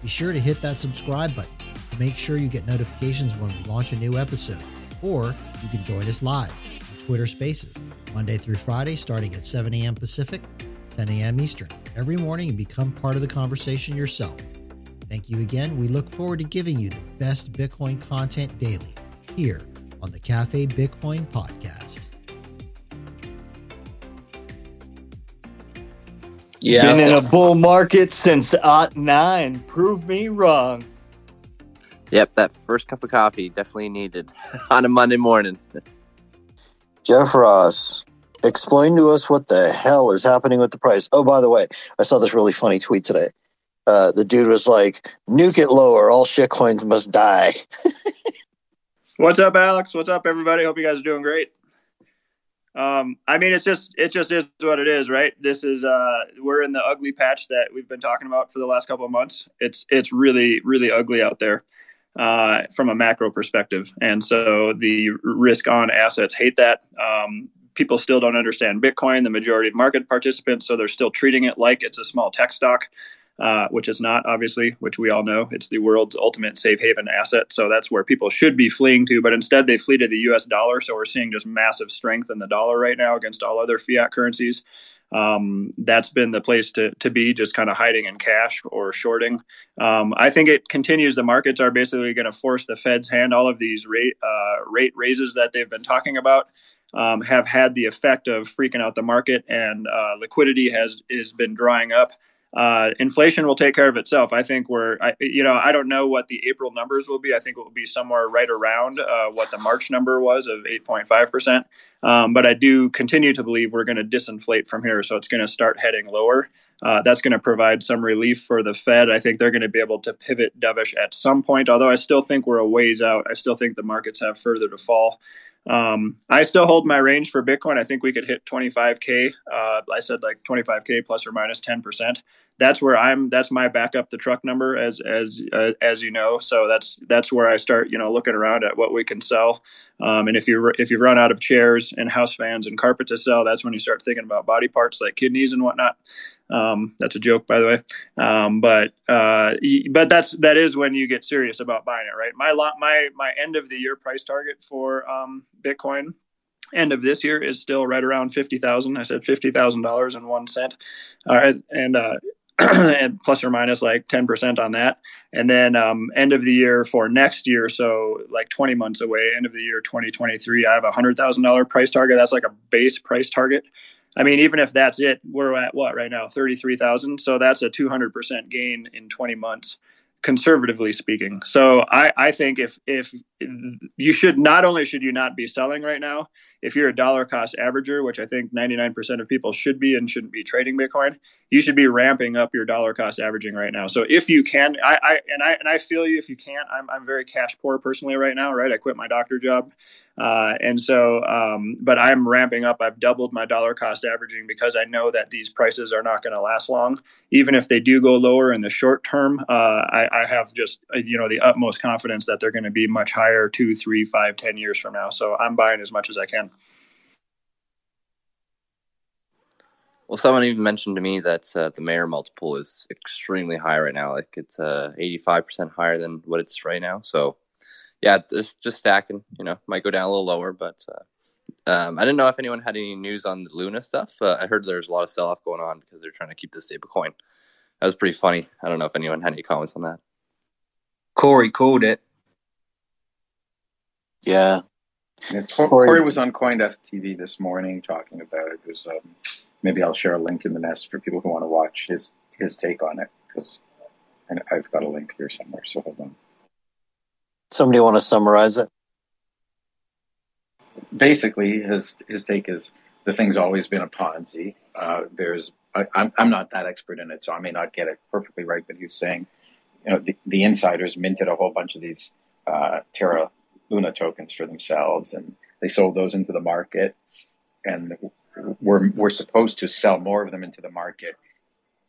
be sure to hit that subscribe button to make sure you get notifications when we launch a new episode. Or you can join us live on Twitter Spaces, Monday through Friday, starting at 7 a.m. Pacific, 10 a.m. Eastern, every morning and become part of the conversation yourself. Thank you again. We look forward to giving you the best Bitcoin content daily here on the Cafe Bitcoin podcast. Yeah. Been in a bull market since '09. nine. Prove me wrong. Yep, that first cup of coffee definitely needed on a Monday morning. Jeff Ross, explain to us what the hell is happening with the price. Oh, by the way, I saw this really funny tweet today. Uh, the dude was like, "Nuke it lower. All shitcoins must die." What's up, Alex? What's up, everybody? Hope you guys are doing great. Um, I mean, it's just it just is what it is, right? This is uh, we're in the ugly patch that we've been talking about for the last couple of months. It's it's really really ugly out there uh, from a macro perspective, and so the risk on assets hate that. Um, people still don't understand Bitcoin. The majority of market participants, so they're still treating it like it's a small tech stock uh, which is not obviously, which we all know. It's the world's ultimate safe haven asset. So that's where people should be fleeing to, but instead they flee to the US dollar. So we're seeing just massive strength in the dollar right now against all other fiat currencies. Um, that's been the place to, to be, just kind of hiding in cash or shorting. Um, I think it continues. The markets are basically going to force the Fed's hand. All of these rate uh, rate raises that they've been talking about um, have had the effect of freaking out the market, and uh, liquidity has has been drying up uh, inflation will take care of itself. I think we're, I, you know, I don't know what the April numbers will be. I think it will be somewhere right around uh, what the March number was of 8.5%. Um, but I do continue to believe we're going to disinflate from here. So it's going to start heading lower. Uh, that's going to provide some relief for the Fed. I think they're going to be able to pivot dovish at some point, although I still think we're a ways out. I still think the markets have further to fall. Um, I still hold my range for Bitcoin. I think we could hit 25k. Uh, I said like 25k plus or minus 10 percent. That's where I'm. That's my backup the truck number, as as uh, as you know. So that's that's where I start. You know, looking around at what we can sell. Um, and if you if you run out of chairs and house fans and carpet to sell, that's when you start thinking about body parts like kidneys and whatnot. Um, that's a joke, by the way. Um, but uh, but that's that is when you get serious about buying it, right? My lot, my my end of the year price target for um, Bitcoin end of this year is still right around fifty thousand. I said fifty thousand dollars and one cent. All right, and uh, and plus or minus like ten percent on that. And then um, end of the year for next year, so like twenty months away, end of the year twenty twenty three. I have a hundred thousand dollar price target. That's like a base price target. I mean, even if that's it, we're at what right now, thirty three thousand. So that's a two hundred percent gain in twenty months, conservatively speaking. So I, I think if if you should not only should you not be selling right now, if you're a dollar cost averager, which I think 99% of people should be and shouldn't be trading Bitcoin, you should be ramping up your dollar cost averaging right now. So if you can, I, I and I and I feel you. If you can't, I'm I'm very cash poor personally right now. Right, I quit my doctor job, uh, and so um, but I'm ramping up. I've doubled my dollar cost averaging because I know that these prices are not going to last long. Even if they do go lower in the short term, uh, I, I have just you know the utmost confidence that they're going to be much higher two, three, five, ten years from now. So I'm buying as much as I can. Well, someone even mentioned to me that uh, the Mayer Multiple is extremely high right now. Like it's uh, 85% higher than what it's right now. So, yeah, just just stacking. You know, might go down a little lower, but uh, um, I didn't know if anyone had any news on the Luna stuff. Uh, I heard there's a lot of sell off going on because they're trying to keep the stable coin. That was pretty funny. I don't know if anyone had any comments on that. Cory called it. Yeah. yeah Cory was on CoinDesk TV this morning talking about it. There's um, maybe I'll share a link in the nest for people who want to watch his his take on it because I've got a link here somewhere. So hold on. Somebody want to summarize it? Basically, his his take is the thing's always been a Ponzi. Uh, there's I, I'm I'm not that expert in it, so I may not get it perfectly right. But he's saying you know, the, the insiders minted a whole bunch of these uh, Terra Luna tokens for themselves, and they sold those into the market, and we're we're supposed to sell more of them into the market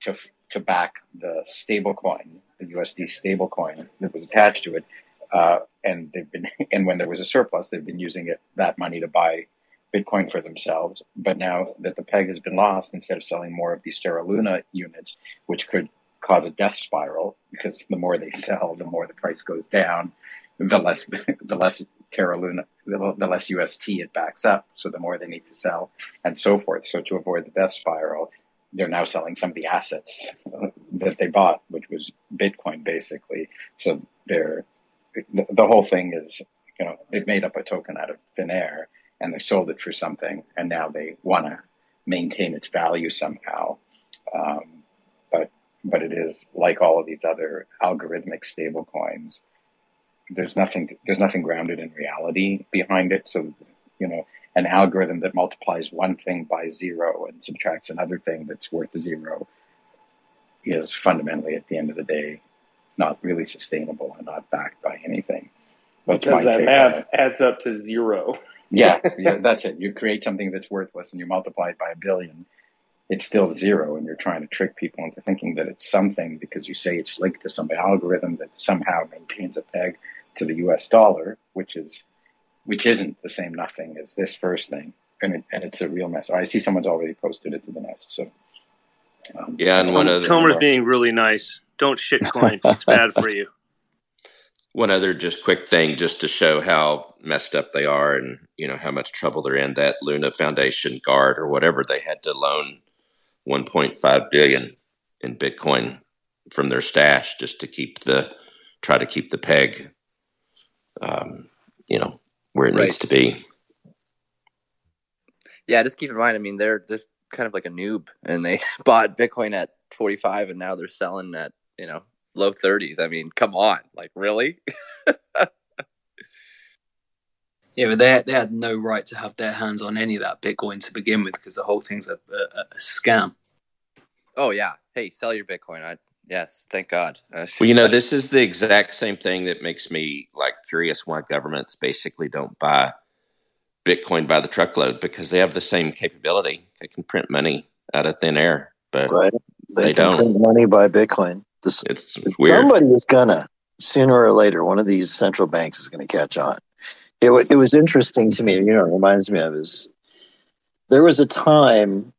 to to back the stable coin, the USD stable coin that was attached to it. Uh, and they've been, and when there was a surplus, they've been using it that money to buy Bitcoin for themselves. But now that the peg has been lost, instead of selling more of these Terra Luna units, which could cause a death spiral, because the more they sell, the more the price goes down, the less the less Terra Luna, the, less UST it backs up, so the more they need to sell, and so forth. So to avoid the death spiral, they're now selling some of the assets that they bought, which was Bitcoin basically. So they're the, whole thing is, you know, they've made up a token out of thin air and they sold it for something, and now they want to maintain its value somehow. Um, but but it is like all of these other algorithmic stable coins. There's nothing there's nothing grounded in reality behind it. So you know, an algorithm that multiplies one thing by zero and subtracts another thing that's worth a zero is fundamentally, at the end of the day, not really sustainable and not backed by anything. But because that math adds up to zero. yeah, yeah, that's it. You create something that's worthless and you multiply it by a billion. It's still zero, and you're trying to trick people into thinking that it's something because you say it's linked to some algorithm that somehow maintains a peg to the U.S. dollar, which is which isn't the same nothing as this first thing, and it, and it's a real mess. I see someone's already posted it to the nest. So um, yeah, and one of Comer's being really nice. Don't shitcoin; it's bad for you. One other just quick thing, just to show how messed up they are, and you know how much trouble they're in. That Luna Foundation guard or whatever they had to loan 1.5 billion in Bitcoin from their stash just to keep the try to keep the peg, um, you know, where it right. needs to be. Yeah, just keep in mind. I mean, they're just kind of like a noob, and they bought Bitcoin at 45, and now they're selling at you know low 30s. I mean, come on, like really? yeah, but they they had no right to have their hands on any of that Bitcoin to begin with because the whole thing's a, a, a scam. Oh yeah, hey, sell your Bitcoin. I Yes, thank God. Uh, well, you know, this is the exact same thing that makes me like curious why governments basically don't buy Bitcoin by the truckload because they have the same capability. They can print money out of thin air, but right. they, they don't print money by Bitcoin. This, it's weird. Somebody is gonna sooner or later. One of these central banks is going to catch on. It, w- it was interesting to me. You know, it reminds me of is there was a time.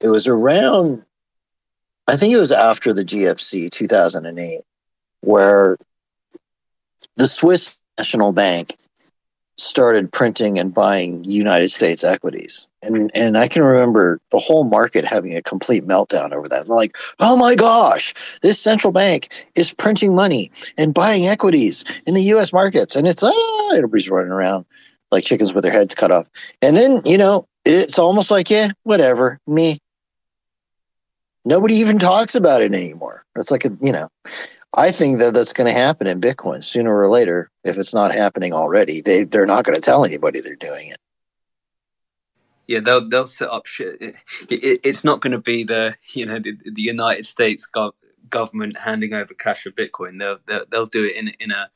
It was around I think it was after the GFC 2008, where the Swiss National Bank started printing and buying United States equities. And and I can remember the whole market having a complete meltdown over that. Like, oh my gosh, this central bank is printing money and buying equities in the US markets. And it's ah, everybody's running around like chickens with their heads cut off. And then, you know, it's almost like, yeah, whatever, me, Nobody even talks about it anymore. It's like a, you know, I think that that's going to happen in Bitcoin sooner or later. If it's not happening already, they they're not going to tell anybody they're doing it. Yeah, they'll they'll set up shit. It, it, it's not going to be the you know the, the United States gov- government handing over cash of Bitcoin. They'll, they'll they'll do it in in a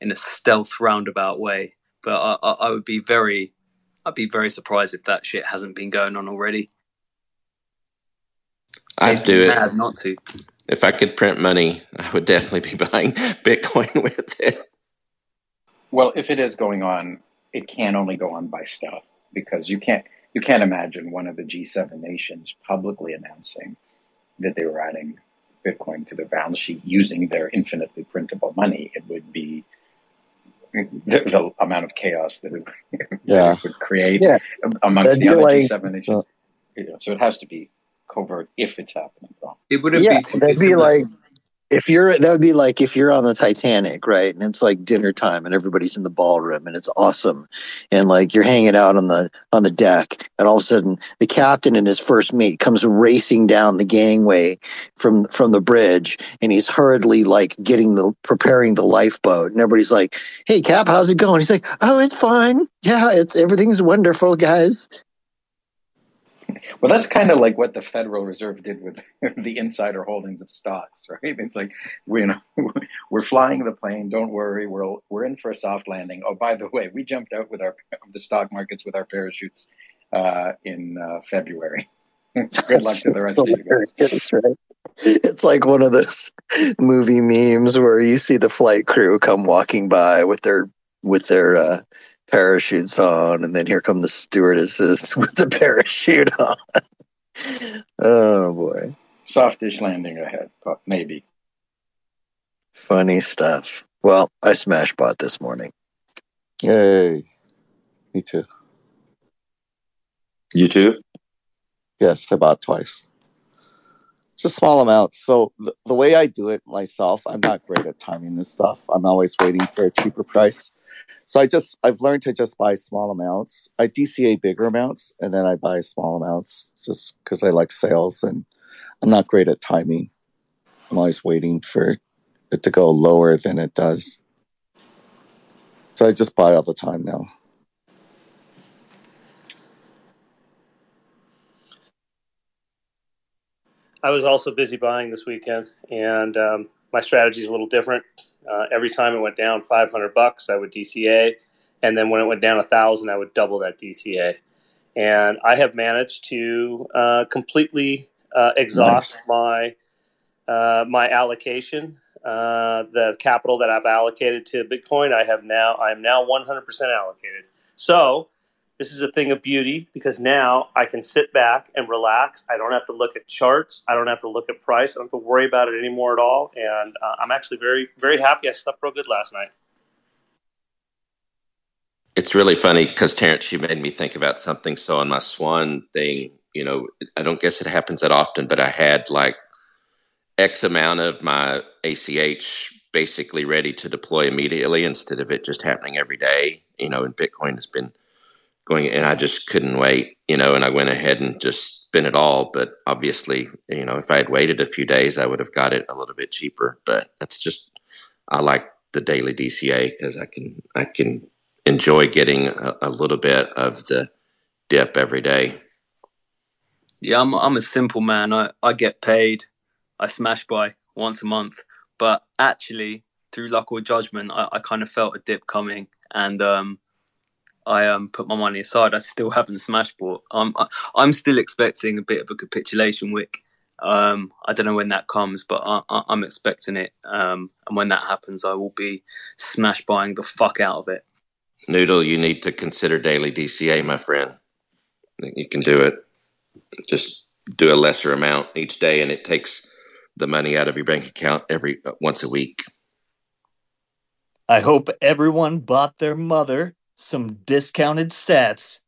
in a stealth roundabout way. But I, I, I would be very I'd be very surprised if that shit hasn't been going on already. I'd do it. Not to. If I could print money, I would definitely be buying Bitcoin with it. Well, if it is going on, it can only go on by stealth because you can't you can't imagine one of the G7 nations publicly announcing that they were adding Bitcoin to their balance sheet using their infinitely printable money. It would be the, the amount of chaos that it, yeah. that it would create yeah. amongst That'd the other like, G7 nations. Uh, so it has to be covert if it's happening wrong. It wouldn't yeah, be. That'd be like if you're that would be like if you're on the Titanic, right? And it's like dinner time and everybody's in the ballroom and it's awesome. And like you're hanging out on the on the deck and all of a sudden the captain and his first mate comes racing down the gangway from from the bridge and he's hurriedly like getting the preparing the lifeboat and everybody's like, "Hey Cap, how's it going?" He's like, "Oh, it's fine. Yeah, it's everything's wonderful, guys." Well, that's kind of like what the Federal Reserve did with the insider holdings of stocks, right? It's like we you know we're flying the plane. Don't worry, we're we're in for a soft landing. Oh, by the way, we jumped out with our the stock markets with our parachutes uh, in uh, February. Good luck to the rest of you guys. Right. It's like one of those movie memes where you see the flight crew come walking by with their with their uh, parachutes on, and then here come the stewardesses with the parachute on. oh boy, softish landing ahead, maybe. Funny stuff. Well, I smash bought this morning. Yay! Me too. You too? Yes, I bought twice. It's a small amount. So the, the way I do it myself, I'm not great at timing this stuff. I'm always waiting for a cheaper price. So I just I've learned to just buy small amounts. I DCA bigger amounts and then I buy small amounts just because I like sales and I'm not great at timing. I'm always waiting for it to go lower than it does. So I just buy all the time now. I was also busy buying this weekend, and um, my strategy is a little different. Uh, every time it went down 500 bucks, I would DCA, and then when it went down a thousand, I would double that DCA. And I have managed to uh, completely uh, exhaust nice. my uh, my allocation, uh, the capital that I've allocated to Bitcoin. I have now I'm now 100% allocated. So this is a thing of beauty because now I can sit back and relax. I don't have to look at charts. I don't have to look at price. I don't have to worry about it anymore at all. And uh, I'm actually very, very happy. I slept real good last night. It's really funny because Terrence, you made me think about something. So on my Swan thing, you know, I don't guess it happens that often, but I had like X amount of my ACH basically ready to deploy immediately instead of it just happening every day. You know, and Bitcoin has been going and I just couldn't wait, you know, and I went ahead and just spent it all. But obviously, you know, if I had waited a few days, I would have got it a little bit cheaper. But that's just I like the daily DCA because I can I can enjoy getting a, a, little bit of the dip every day. Yeah, I'm I'm a simple man. I, I get paid, I smash by once a month. But actually, through luck or judgment, I, I kind of felt a dip coming, and um, I um, put my money aside. I still haven't smash bought. I'm I'm still expecting a bit of a capitulation wick. Um, I don't know when that comes, but I, am expecting it. Um, and when that happens, I will be smash buying the fuck out of it. Noodle, you need to consider daily DCA, my friend. You can do it. Just do a lesser amount each day, and it takes the money out of your bank account every uh, once a week. I hope everyone bought their mother some discounted sats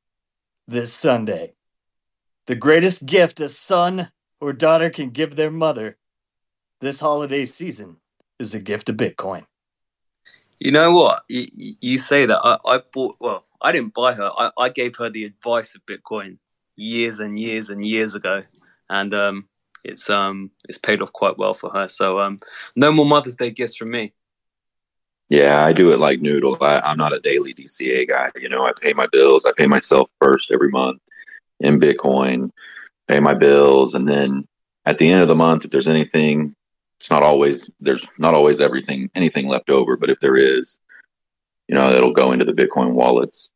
this Sunday. The greatest gift a son or daughter can give their mother this holiday season is a gift of Bitcoin. You know what? You, you say that. I, I, bought, well, I didn't buy her. I, I, gave her the advice of Bitcoin years and years and years ago. And um, it's um, it's paid off quite well for her. So um, no more Mother's Day gifts from me. Yeah, I do it like Noodle. I, I'm not a daily DCA guy. You know, I pay my bills. I pay myself first every month in Bitcoin, pay my bills, and then at the end of the month, if there's anything, it's not always there's not always everything anything left over, but if there is, you know, it'll go into the Bitcoin wallets.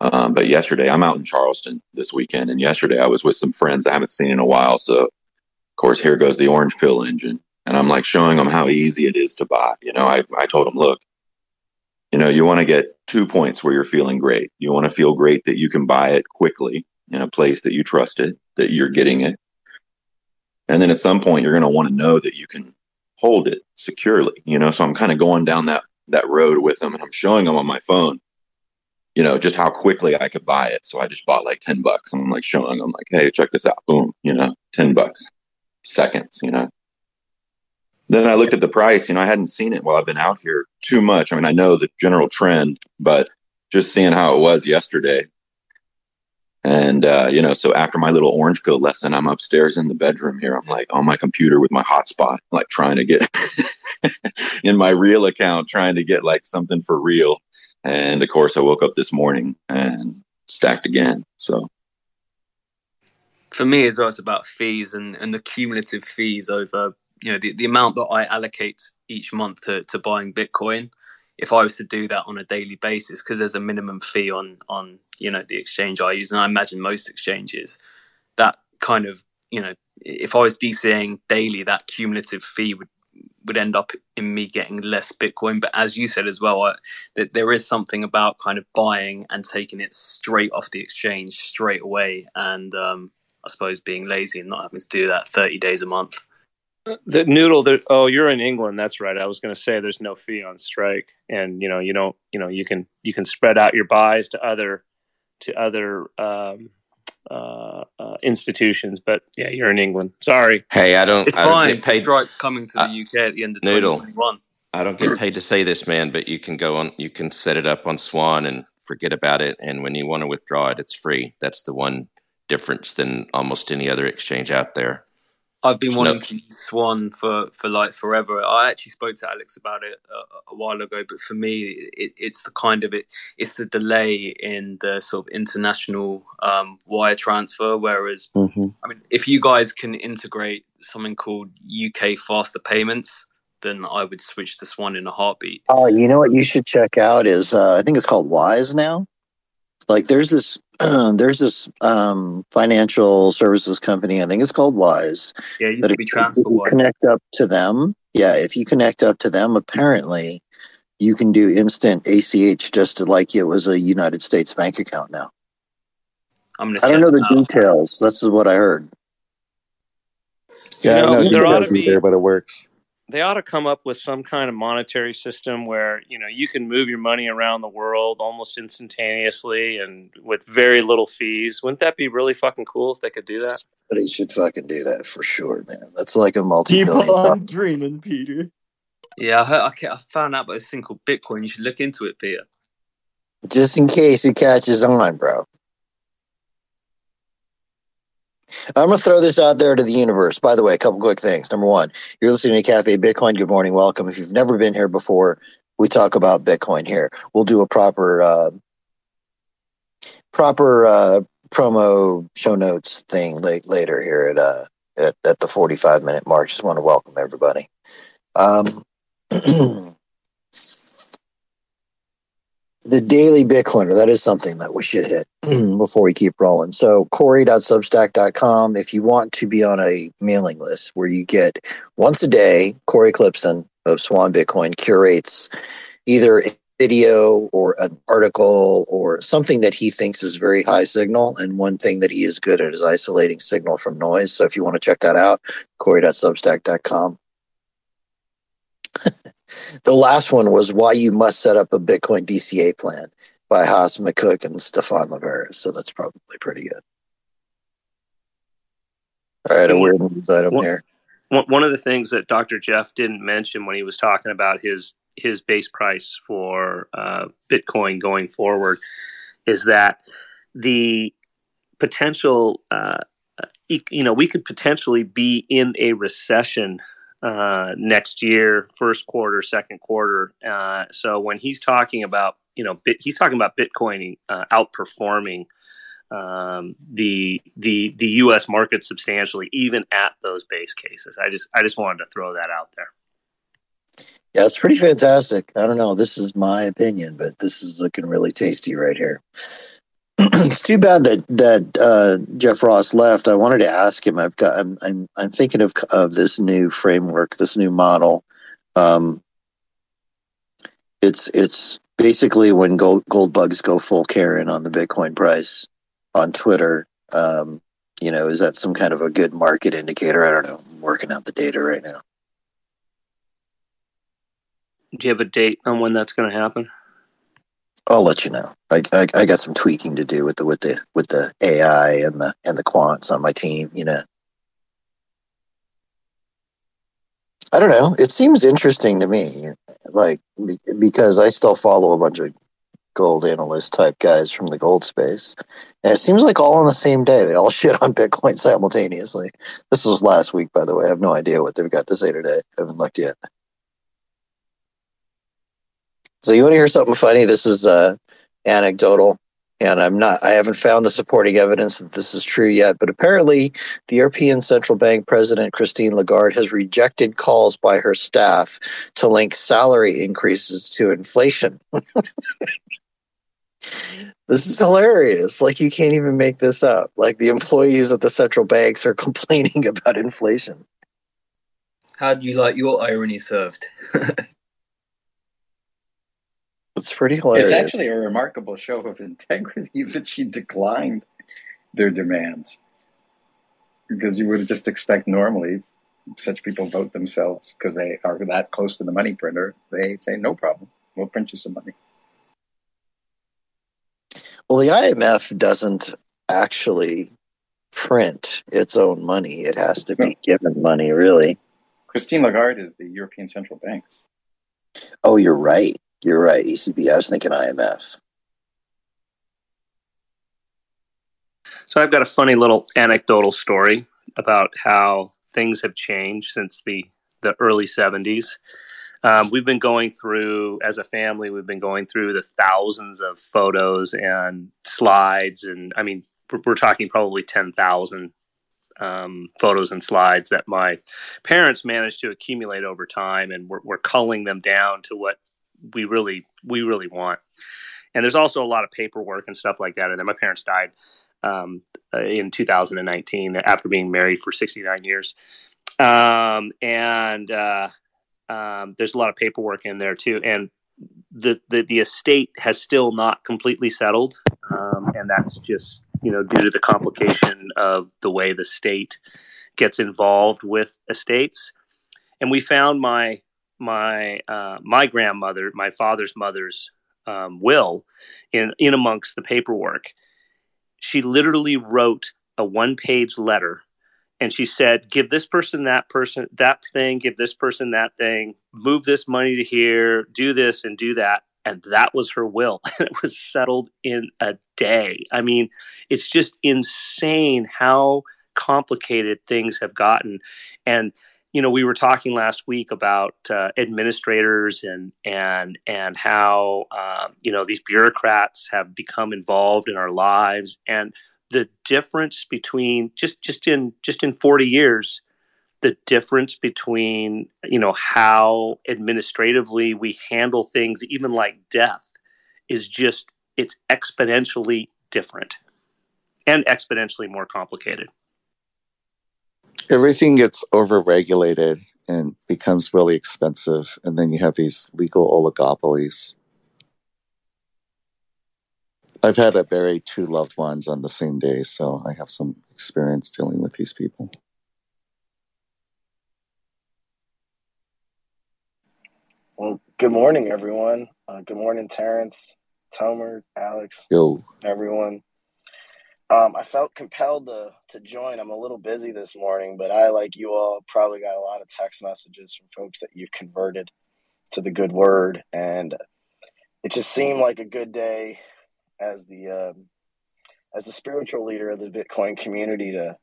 Um, but yesterday, I'm out in Charleston this weekend, and yesterday I was with some friends I haven't seen in a while. So, of course, here goes the orange pill engine and I'm like showing them how easy it is to buy. You know, I, I told them, look, you know, you want to get two points where you're feeling great. You want to feel great that you can buy it quickly in a place that you trusted, that you're getting it. And then at some point, you're going to want to know that you can hold it securely, you know? So I'm kind of going down that, that road with them and I'm showing them on my phone, you know, just how quickly I could buy it. So I just bought like 10 bucks. And I'm like showing them like, Hey, check this out. Boom, you know, 10 bucks seconds, you know? Then I looked at the price. You know, I hadn't seen it while I've been out here too much. I mean, I know the general trend, but just seeing how it was yesterday. And, uh, you know, so after my little orange pill lesson, I'm upstairs in the bedroom here. I'm like on my computer with my hotspot, like trying to get in my real account, trying to get like something for real. And of course, I woke up this morning and stacked again. So for me as well, it's about fees and, and the cumulative fees over you know the, the amount that I allocate each month to, to buying Bitcoin. If I was to do that on a daily basis, because there's a minimum fee on on you know the exchange I use, and I imagine most exchanges, that kind of you know if I was DCAing daily, that cumulative fee would would end up in me getting less Bitcoin. But as you said as well, I, that there is something about kind of buying and taking it straight off the exchange straight away, and um, I suppose being lazy and not having to do that thirty days a month. The noodle. The, oh, you're in England. That's right. I was going to say there's no fee on strike, and you know you don't. You know you can you can spread out your buys to other to other um, uh, uh, institutions. But yeah, you're in England. Sorry. Hey, I don't. It's I don't fine. get paid. Strikes coming to the UK at the end of Noodle. 2021. I don't get paid to say this, man, but you can go on. You can set it up on Swan and forget about it. And when you want to withdraw it, it's free. That's the one difference than almost any other exchange out there. I've been wanting no- to use Swan for, for like forever. I actually spoke to Alex about it a, a while ago, but for me, it, it's the kind of it. It's the delay in the sort of international um, wire transfer. Whereas, Mm-hmm. I mean, if you guys can integrate something called UK faster payments, then I would switch to Swan in a heartbeat. Oh, you know what you should check out is uh, I think it's called Wise now. Like there's this there's this um, financial services company. I think it's called Wise. Yeah, it used that to if be you TransferWise. connect up to them, yeah, if you connect up to them, apparently you can do instant ACH just to like it was a United States bank account now. I'm gonna I don't know the out. details. That's what I heard. Yeah, I don't know, know there ought details to be- either, but it works. They ought to come up with some kind of monetary system where you know you can move your money around the world almost instantaneously and with very little fees. Wouldn't that be really fucking cool if they could do that? But he should fucking do that for sure, man. That's like a multi-billion. on dreaming, Peter. Yeah, I, heard, I, I found out about this thing called Bitcoin. You should look into it, Peter. Just in case it catches on, bro. I'm going to throw this out there to the universe. By the way, a couple quick things. Number one, you're listening to Cafe Bitcoin. Good morning. Welcome. If you've never been here before, we talk about Bitcoin here. We'll do a proper, uh, proper, uh, promo show notes thing late, later here at, uh, at, at the 45 minute mark. Just want to welcome everybody. Um, the daily Bitcoiner, that is something that we should hit before we keep rolling. So, Cory.substack.com, if you want to be on a mailing list where you get once a day, Cory Klippsten of Swan Bitcoin curates either a video or an article or something that he thinks is very high signal. And one thing that he is good at is isolating signal from noise. So, if you want to check that out, Cory.substack.com. The last one was why you must set up a Bitcoin DCA plan by Hass McCook and Stephan Livera. So that's probably pretty good. All right, a weird news item What- here. One one of the things that Dr. Jeff didn't mention when he was talking about his his base price for uh, Bitcoin going forward is that the potential, uh, you know, we could potentially be in a recession uh, next year, first quarter, second quarter. Uh, so when he's talking about, you know, bit, he's talking about Bitcoin uh, outperforming um, the the the U.S. market substantially, even at those base cases. I just I just wanted to throw that out there. Yeah, it's pretty fantastic. I don't know. This is my opinion, but this is looking really tasty right here. it's too bad that that uh, Jeff Ross left. I wanted to ask him. I've got. I'm. I'm. I'm thinking of of this new framework, this new model. Um, it's it's basically when gold gold bugs go full Karen on the Bitcoin price on Twitter. Um, you know, is that some kind of a good market indicator? I don't know. I'm working out the data right now. Do you have a date on when that's going to happen? I'll let you know. I, I I got some tweaking to do with the with the with the AI and the and the quants on my team. You know, I don't know. It seems interesting to me, like because I still follow a bunch of gold analyst type guys from the gold space, and it seems like all on the same day they all shit on Bitcoin simultaneously. This was last week, by the way. I have no idea what they've got to say today. I haven't looked yet. So you want to hear something funny? This is uh, anecdotal. and I'm not. I haven't found the supporting evidence that this is true yet. But apparently, the European Central Bank President Christine Lagarde has rejected calls by her staff to link salary increases to inflation. this is hilarious. Like you can't even make this up. Like the employees at the central banks are complaining about inflation. How do you like your irony served? It's pretty hilarious. It's actually a remarkable show of integrity that she declined their demands. Because you would just expect normally such people vote themselves because they are that close to the money printer. They say, no problem, we'll print you some money. Well, the IMF doesn't actually print its own money, it has to be given money, really. Christine Lagarde is the European Central Bank. Oh, you're right. You're right. ECB. I was thinking IMF. So I've got a funny little anecdotal story about how things have changed since the the early 70s. Um, we've been going through, as a family, we've been going through the thousands of photos and slides. And I mean, we're, we're talking probably 10,000 um, photos and slides that my parents managed to accumulate over time. And we're, we're culling them down to what we really, we really want. And there's also a lot of paperwork and stuff like that. And then my parents died um, uh, in 2019 after being married for 69 years. Um, and uh, um, there's a lot of paperwork in there too. And the, the, the estate has still not completely settled. Um, and that's just, you know, due to the complication of the way the state gets involved with estates. And we found my, my, uh, my grandmother, my father's mother's um, will in, in amongst the paperwork. She literally wrote a one page letter and she said give this person that person that thing give this person that thing move this money to here do this and do that. And that was her will. And it was settled in a day. I mean it's just insane how complicated things have gotten. And you know we were talking last week about uh, administrators and and and how um, you know these bureaucrats have become involved in our lives. And the difference between just just in just in 40 years the difference between you know how administratively we handle things even like death is just it's exponentially different and exponentially more complicated everything gets overregulated and becomes really expensive and then you have these legal oligopolies. I've had to bury two loved ones on the same day so i have some experience dealing with these people. Well good morning everyone. Uh, good morning terrence tomer alex yo. everyone um, I felt compelled to to join. I'm a little busy this morning, but I, like you all, probably got a lot of text messages from folks that you've converted to the good word, and it just seemed like a good day as the um, as the spiritual leader of the Bitcoin community to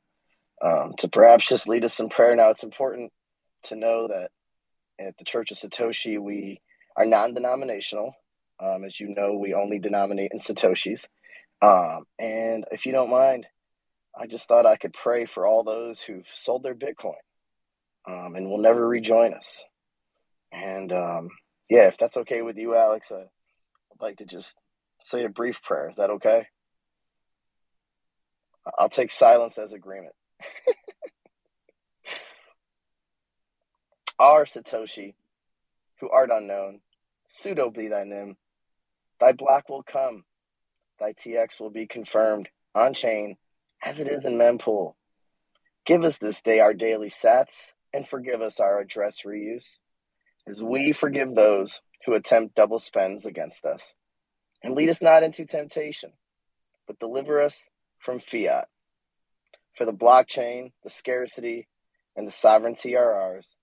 um, to perhaps just lead us in prayer. Now, it's important to know that at the Church of Satoshi, we are non-denominational. Um, as you know, we only denominate in satoshis. Um, and if you don't mind, I just thought I could pray for all those who've sold their Bitcoin um, and will never rejoin us. And um, yeah, if that's okay with you, Alex, I'd like to just say a brief prayer. Is that okay? I'll take silence as agreement. Our Satoshi, who art unknown, pseudo be thy name. Thy black will come, thy TX will be confirmed on chain as it is in mempool. Give us this day our daily sats and forgive us our address reuse as we forgive those who attempt double spends against us. And lead us not into temptation, but deliver us from fiat. For the blockchain, the scarcity, and the sovereignty are ours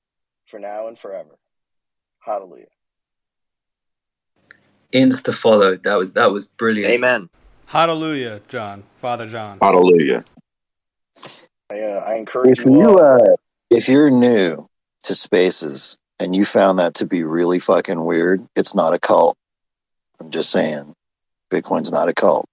for now and forever. Hallelujah insta follow. That was that was brilliant. Amen. Hallelujah, John, Father John. Hallelujah. I, uh, I encourage If you. you uh, if you're new to spaces and you found that to be really fucking weird, it's not a cult. I'm just saying, Bitcoin's not a cult.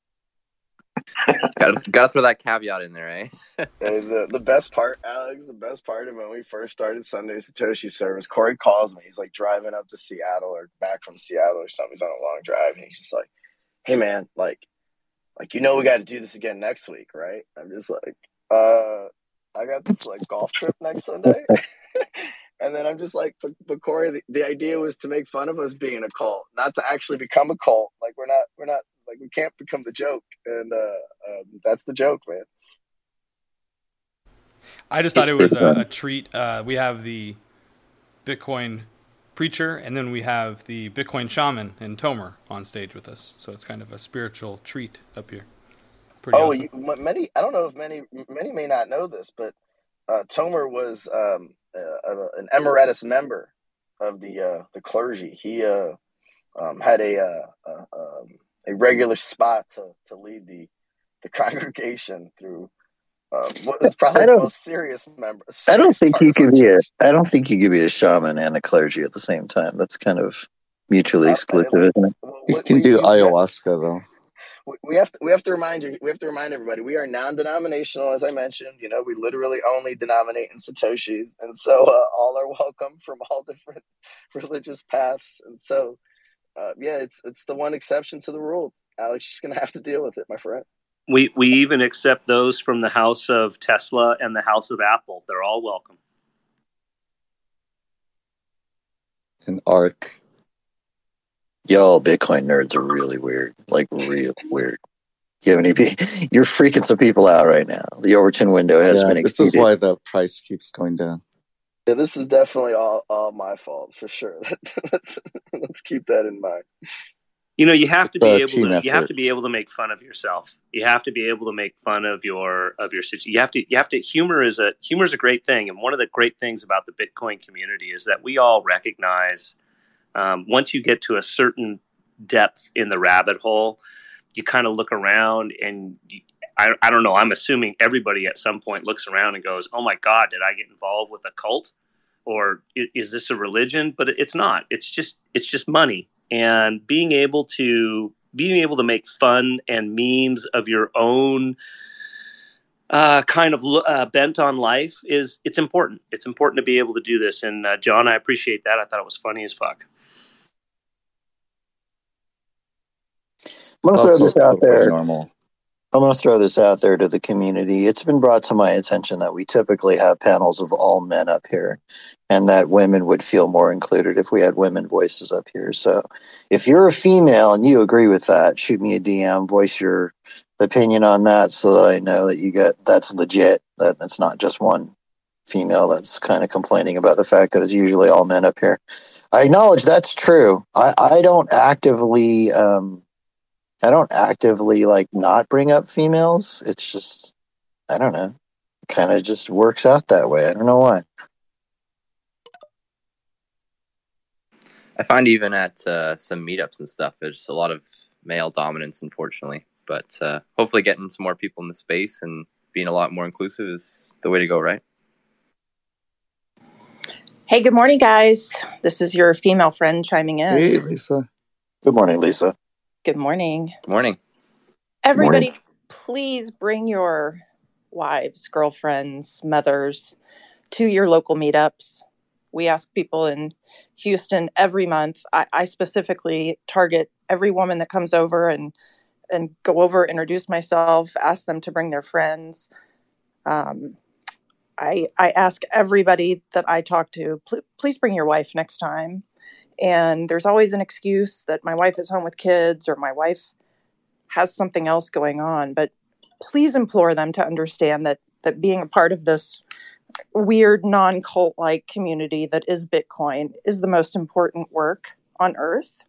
Gotta, gotta throw that caveat in there, eh? The the best part, Alex, the best part of when we first started Sunday Satoshi service, Cory calls me. He's like driving up to Seattle or back from Seattle or something. He's on a long drive, and he's just like, "Hey, man, like, like you know, we got to do this again next week, right?" I'm just like, "Uh, I got this like golf trip next Sunday." and then I'm just like, but, but Cory, the, the idea was to make fun of us being a cult, not to actually become a cult. Like we're not, we're not like we can't become the joke, and uh, um, that's the joke, man. I just thought it was a, a treat. Uh, we have the Bitcoin preacher, and then we have the Bitcoin shaman and Tomer on stage with us. So it's kind of a spiritual treat up here. Pretty oh, awesome. you, many. I don't know if many many may not know this, but uh, Tomer was um, uh, an emeritus member of the uh, the clergy. He uh, um, had a uh, um, a regular spot to, to lead the the congregation through um, what was probably the most serious member. Serious I don't think you could be a. I don't think you could be a shaman and a clergy at the same time. That's kind of mutually uh, exclusive, isn't it? you can do ayahuasca though. We have to, we have to remind you. We have to remind everybody. We are non-denominational, as I mentioned. You know, we literally only denominate in satoshis, and so uh, all are welcome from all different religious paths. And so, uh, yeah, it's it's the one exception to the rule. Alex, you're just gonna have to deal with it, my friend. We we even accept those from the house of Tesla and the house of Apple. They're all welcome. An arc. Y'all Bitcoin nerds are really weird. Like real weird. You have any? You're freaking some people out right now. The Overton window has yeah, been exceeded. This is why the price keeps going down. Yeah, this is definitely all, all my fault for sure. let's let's keep that in mind. You know, you have to be able to effort. you have to be able to make fun of yourself. You have to be able to make fun of your of your situation. You have to you have to humor is a humor is a great thing, and one of the great things about the Bitcoin community is that we all recognize um, once you get to a certain depth in the rabbit hole, you kind of look around and you, I, I don't know. I'm assuming everybody at some point looks around and goes, "Oh my God, did I get involved with a cult, or is, is this a religion?" But it's not. It's just it's just money, and being able to being able to make fun and memes of your own uh, kind of uh, bent on life is it's important. It's important to be able to do this. And uh, John, I appreciate that. I thought it was funny as fuck. I'm gonna this out there. Normal. I'm going to throw this out there to the community. It's been brought to my attention that we typically have panels of all men up here and that women would feel more included if we had women voices up here. So if you're a female and you agree with that, shoot me a DM, voice your opinion on that so that I know that you get that's legit, that it's not just one female that's kind of complaining about the fact that it's usually all men up here. I acknowledge that's true. I, I don't actively um, I don't actively like not bring up females. It's just I don't know. Kind of just works out that way. I don't know why. I find even at uh, some meetups and stuff, there's a lot of male dominance, unfortunately. But uh, hopefully, getting some more people in the space and being a lot more inclusive is the way to go, right? Hey, good morning, guys. This is your female friend chiming in. Hey, Lisa. Good morning, Lisa. Good morning. Good morning. Everybody, morning. please bring your wives, girlfriends, mothers to your local meetups. We ask people in Houston every month. I, I specifically target every woman that comes over and and go over, introduce myself, ask them to bring their friends. Um, I I ask everybody that I talk to, pl- please bring your wife next time. And there's always an excuse that my wife is home with kids or my wife has something else going on. But please implore them to understand that that being a part of this weird non-cult like community that is Bitcoin is the most important work on earth.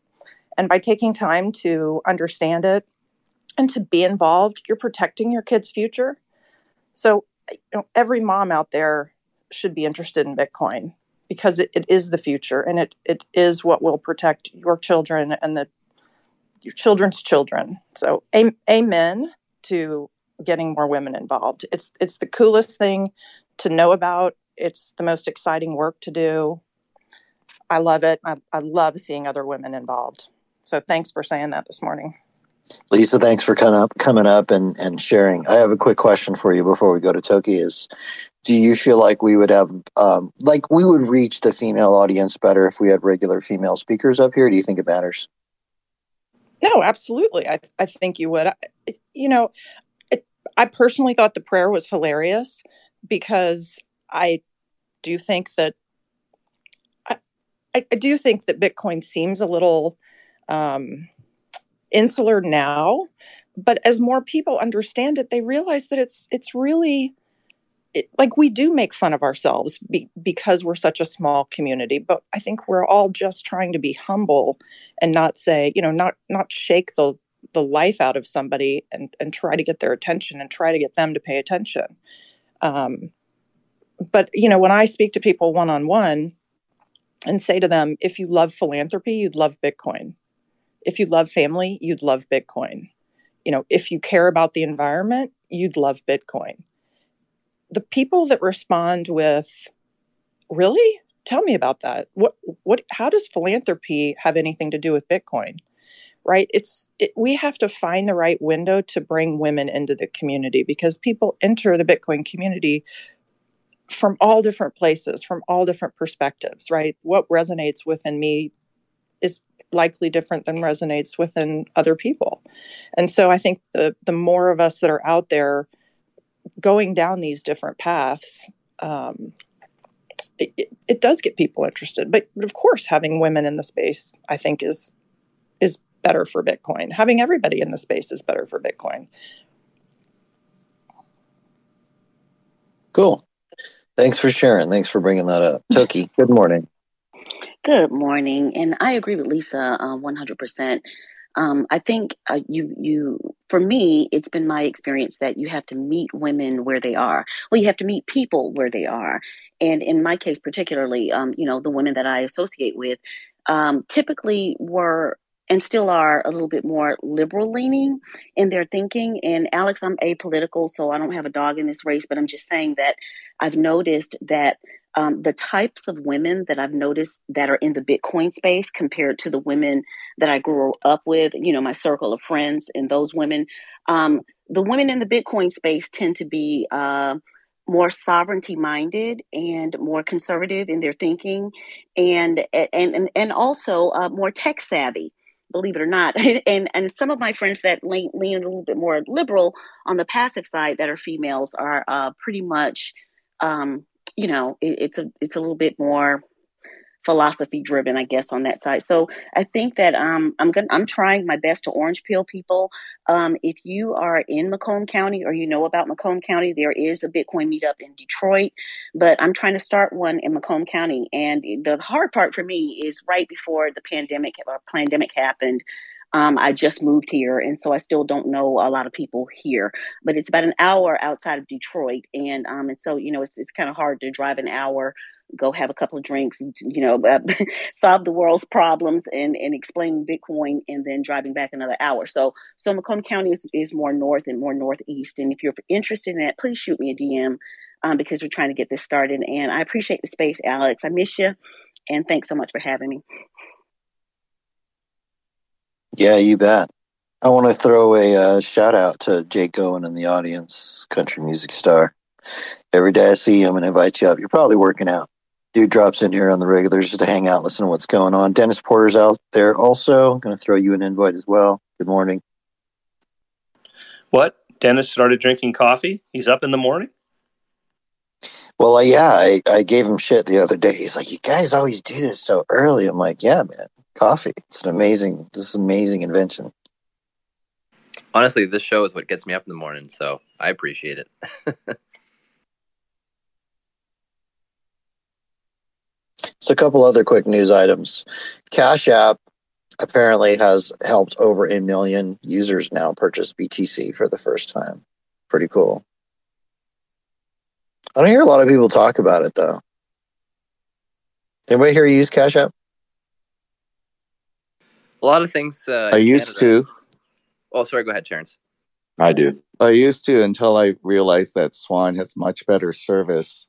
And by taking time to understand it and to be involved, you're protecting your kid's future. So, you know, every mom out there should be interested in Bitcoin because it, it is the future and it, it is what will protect your children and the your children's children. So amen to getting more women involved. It's it's the coolest thing to know about. It's the most exciting work to do. I love it. I, I love seeing other women involved. So thanks for saying that this morning. Lisa, thanks for coming up, coming up and, and sharing. I have a quick question for you before we go to Toki. Is do you feel like we would have, um, like we would reach the female audience better if we had regular female speakers up here? Do you think it matters? No, absolutely. I I think you would. I, you know, it, I personally thought the prayer was hilarious because I do think that I, I do think that Bitcoin seems a little um, insular now, but as more people understand it, they realize that it's it's really it, like we do make fun of ourselves be, because we're such a small community but i think we're all just trying to be humble and not say you know not not shake the the life out of somebody and and try to get their attention and try to get them to pay attention um, but you know when i speak to people one on one and say to them if you love philanthropy you'd love bitcoin if you love family, you'd love Bitcoin. You know, if you care about the environment, you'd love Bitcoin. The people that respond with, really? Tell me about that. What what how does philanthropy have anything to do with Bitcoin? Right? It's it, we have to find the right window to bring women into the community because people enter the Bitcoin community from all different places, from all different perspectives, right? What resonates within me is likely different than resonates within other people. And so I think the the more of us that are out there going down these different paths, um, it, it, it does get people interested. But, but of course, having women in the space, I think, is is better for Bitcoin. Having everybody in the space is better for Bitcoin. Cool. Thanks for sharing. Thanks for bringing that up. Toki, good morning. Good morning, and I agree with Lisa uh, one hundred percent. Um, I think uh, you you for me, it's been my experience that you have to meet women where they are. Well, you have to meet people where they are, and in my case, particularly, um, you know, the women that I associate with, um, typically were and still are a little bit more liberal leaning in their thinking. And Alex, I'm apolitical, so I don't have a dog in this race, but I'm just saying that I've noticed that um, the types of women that I've noticed that are in the Bitcoin space compared to the women that I grew up with, you know, my circle of friends and those women, um, the women in the Bitcoin space tend to be uh, more sovereignty minded and more conservative in their thinking, and and and, and also uh, more tech savvy. Believe it or not, and and some of my friends that lean, lean a little bit more liberal on the passive side that are females are uh, pretty much um, you know, it, it's a it's a little bit more philosophy driven, I guess, on that side. So I think that um, I'm going I'm trying my best to orange peel people. Um, if you are in Macomb County or you know about Macomb County, there is a Bitcoin meetup in Detroit, but I'm trying to start one in Macomb County. And the hard part for me is right before the pandemic or pandemic happened. Um, I just moved here, and so I still don't know a lot of people here. But it's about an hour outside of Detroit, and um, and so you know it's it's kind of hard to drive an hour, go have a couple of drinks, you know, uh, solve the world's problems, and and explain Bitcoin, and then driving back another hour. So so Macomb County is, is more north and more northeast. And if you're interested in that, please shoot me a DM um, because we're trying to get this started. And I appreciate the space, Alex. I miss you, and thanks so much for having me. Yeah, you bet. I want to throw a uh, shout out to Jake Owen in the audience, country music star. Every day I see him and invite you up. You're probably working out. Dude drops in here on the regular just to hang out, listen to what's going on. Dennis Porter's out there also. I'm going to throw you an invite as well. Good morning. What? Dennis started drinking coffee? He's up in the morning? Well, uh, yeah, I, I gave him shit the other day. He's like, "You guys always do this so early." I'm like, "Yeah, man coffee. It's an amazing, this is amazing invention. Honestly, this show is what gets me up in the morning, so I appreciate it. so, a couple other quick news items. Cash App apparently has helped over a million users now purchase BTC for the first time. Pretty cool. I don't hear a lot of people talk about it though. Anybody here use Cash App? A lot of things. Uh, I used Canada. to. Oh, sorry. Go ahead, Terrence. I do. I used to until I realized that Swan has much better service,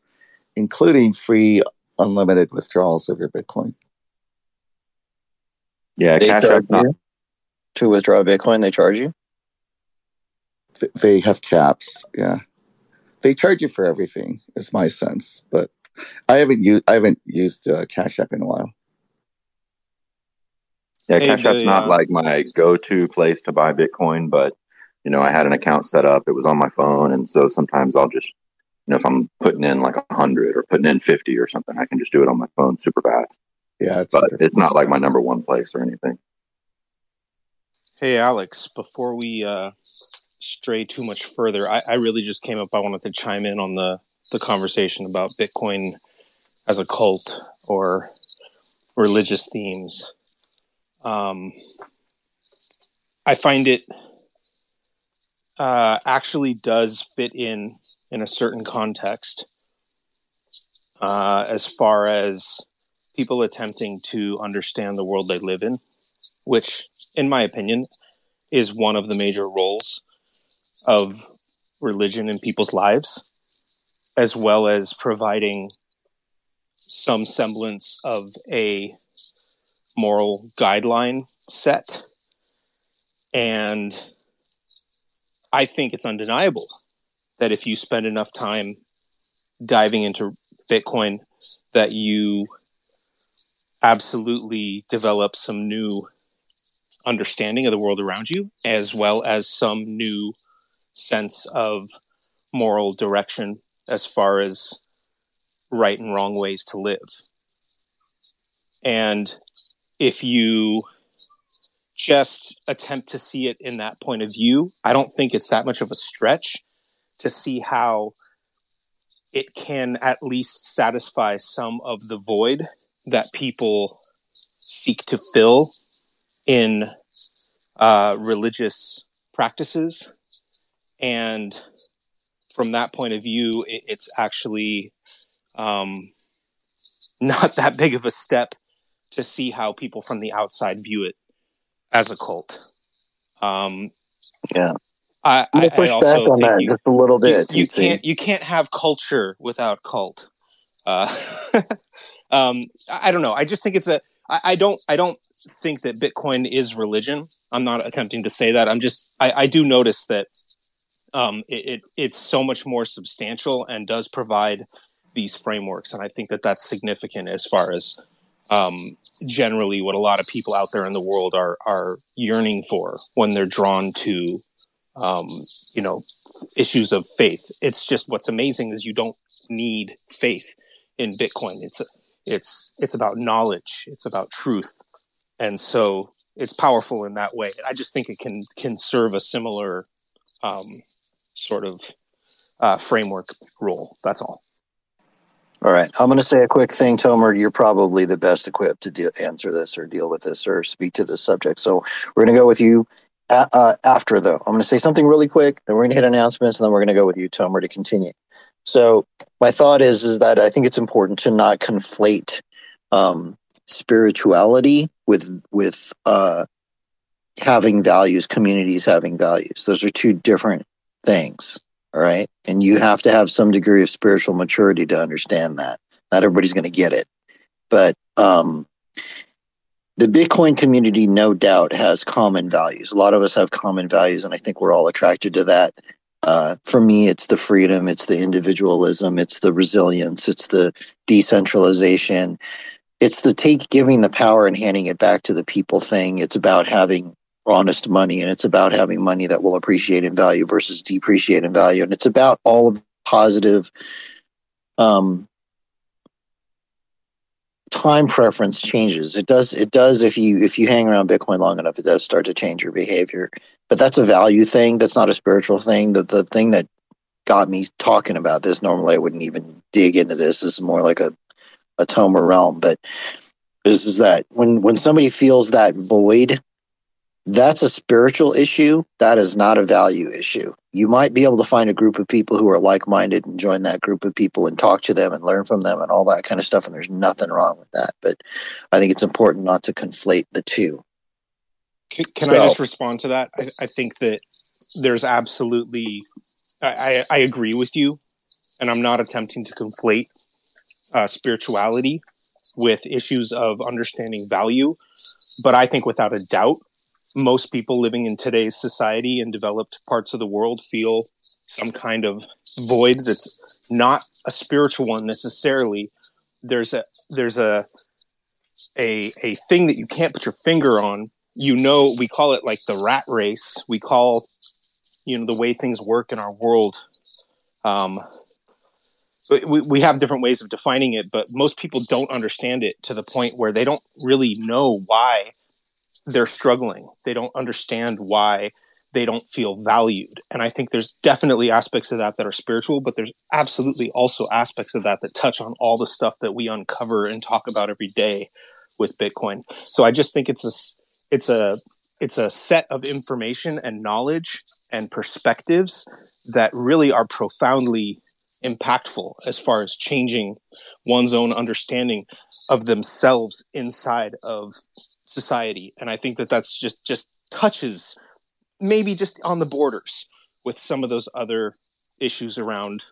including free unlimited withdrawals of your Bitcoin. Yeah, They Cash charge App not. to withdraw Bitcoin? They charge you. They have caps. Yeah, they charge you for everything. Is my sense, but I haven't used I haven't used uh, Cash App in a while. Yeah, Hey, Cash App's the, not uh, like my go-to place to buy Bitcoin, but you know, I had an account set up. It was on my phone, and so sometimes I'll just, you know, if I'm putting in like a hundred or putting in fifty or something, I can just do it on my phone super fast. Yeah, it's but it's not like my number one place or anything. Hey, Alex, before we uh, stray too much further, I, I really just came up. I wanted to chime in on the, the conversation about Bitcoin as a cult or religious themes. Um, I find it uh, actually does fit in in a certain context uh, as far as people attempting to understand the world they live in, which, in my opinion, is one of the major roles of religion in people's lives, as well as providing some semblance of a moral guideline set. And I think it's undeniable that if you spend enough time diving into Bitcoin, that you absolutely develop some new understanding of the world around you, as well as some new sense of moral direction as far as right and wrong ways to live. And if you just attempt to see it in that point of view, I don't think it's that much of a stretch to see how it can at least satisfy some of the void that people seek to fill in uh, religious practices. And from that point of view, it, it's actually um, not that big of a step to see how people from the outside view it as a cult. Um, Yeah. I, I, push I back on think that you, just a little bit. you TC. can't you can't have culture without cult. Uh, um, I I don't know. I just think it's a. I, I don't. I don't think that Bitcoin is religion. I'm not attempting to say that. I'm just. I, I do notice that um, it, it it's so much more substantial and does provide these frameworks, and I think that that's significant as far as um, generally what a lot of people out there in the world are are yearning for when they're drawn to um, you know issues of faith. It's just what's amazing is you don't need faith in Bitcoin. It's it's it's about knowledge. It's about truth, and so it's powerful in that way. I just think it can can serve a similar um, sort of uh, framework role. That's all. All right. I'm going to say a quick thing, Tomer. You're probably the best equipped to de- answer this or deal with this or speak to this subject. So we're going to go with you a- uh, after, though. I'm going to say something really quick, then we're going to hit announcements, and then we're going to go with you, Tomer, to continue. So my thought is is that I think it's important to not conflate um, spirituality with with uh, having values, communities having values. Those are two different things. All right. And you have to have some degree of spiritual maturity to understand that. Not everybody's going to get it. But um, the Bitcoin community, no doubt, has common values. A lot of us have common values, and I think we're all attracted to that. Uh, for me, it's the freedom, it's the individualism, it's the resilience, it's the decentralization, it's the take giving the power and handing it back to the people thing. It's about having honest money and it's about having money that will appreciate in value versus depreciate in value. And it's about all of the positive um time preference changes. It does it does if you if you hang around bitcoin long enough it does start to change your behavior. But that's a value thing. That's not a spiritual thing. That the thing that got me talking about this normally i wouldn't even dig into this this is more like a a tomer realm but this is that when when somebody feels that void that's a spiritual issue. That is not a value issue. You might be able to find a group of people who are like minded and join that group of people and talk to them and learn from them and all that kind of stuff. And there's nothing wrong with that. But I think it's important not to conflate the two. Can, can So- I just respond to that? I, I think that there's absolutely, I, I, I agree with you, and I'm not attempting to conflate uh, spirituality with issues of understanding value. But I think without a doubt, most people living in today's society in developed parts of the world feel some kind of void that's not a spiritual one necessarily. There's a there's a a a thing that you can't put your finger on. You know, we call it like the rat race. We call you know the way things work in our world. Um, we, we have different ways of defining it, but most people don't understand it to the point where they don't really know why they're struggling. They don't understand why they don't feel valued. And I think there's definitely aspects of that that are spiritual, but there's absolutely also aspects of that that touch on all the stuff that we uncover and talk about every day with Bitcoin. So I just think it's a it's a it's a set of information and knowledge and perspectives that really are profoundly impactful as far as changing one's own understanding of themselves inside of society. And i think that that's just just touches maybe just on the borders with some of those other issues around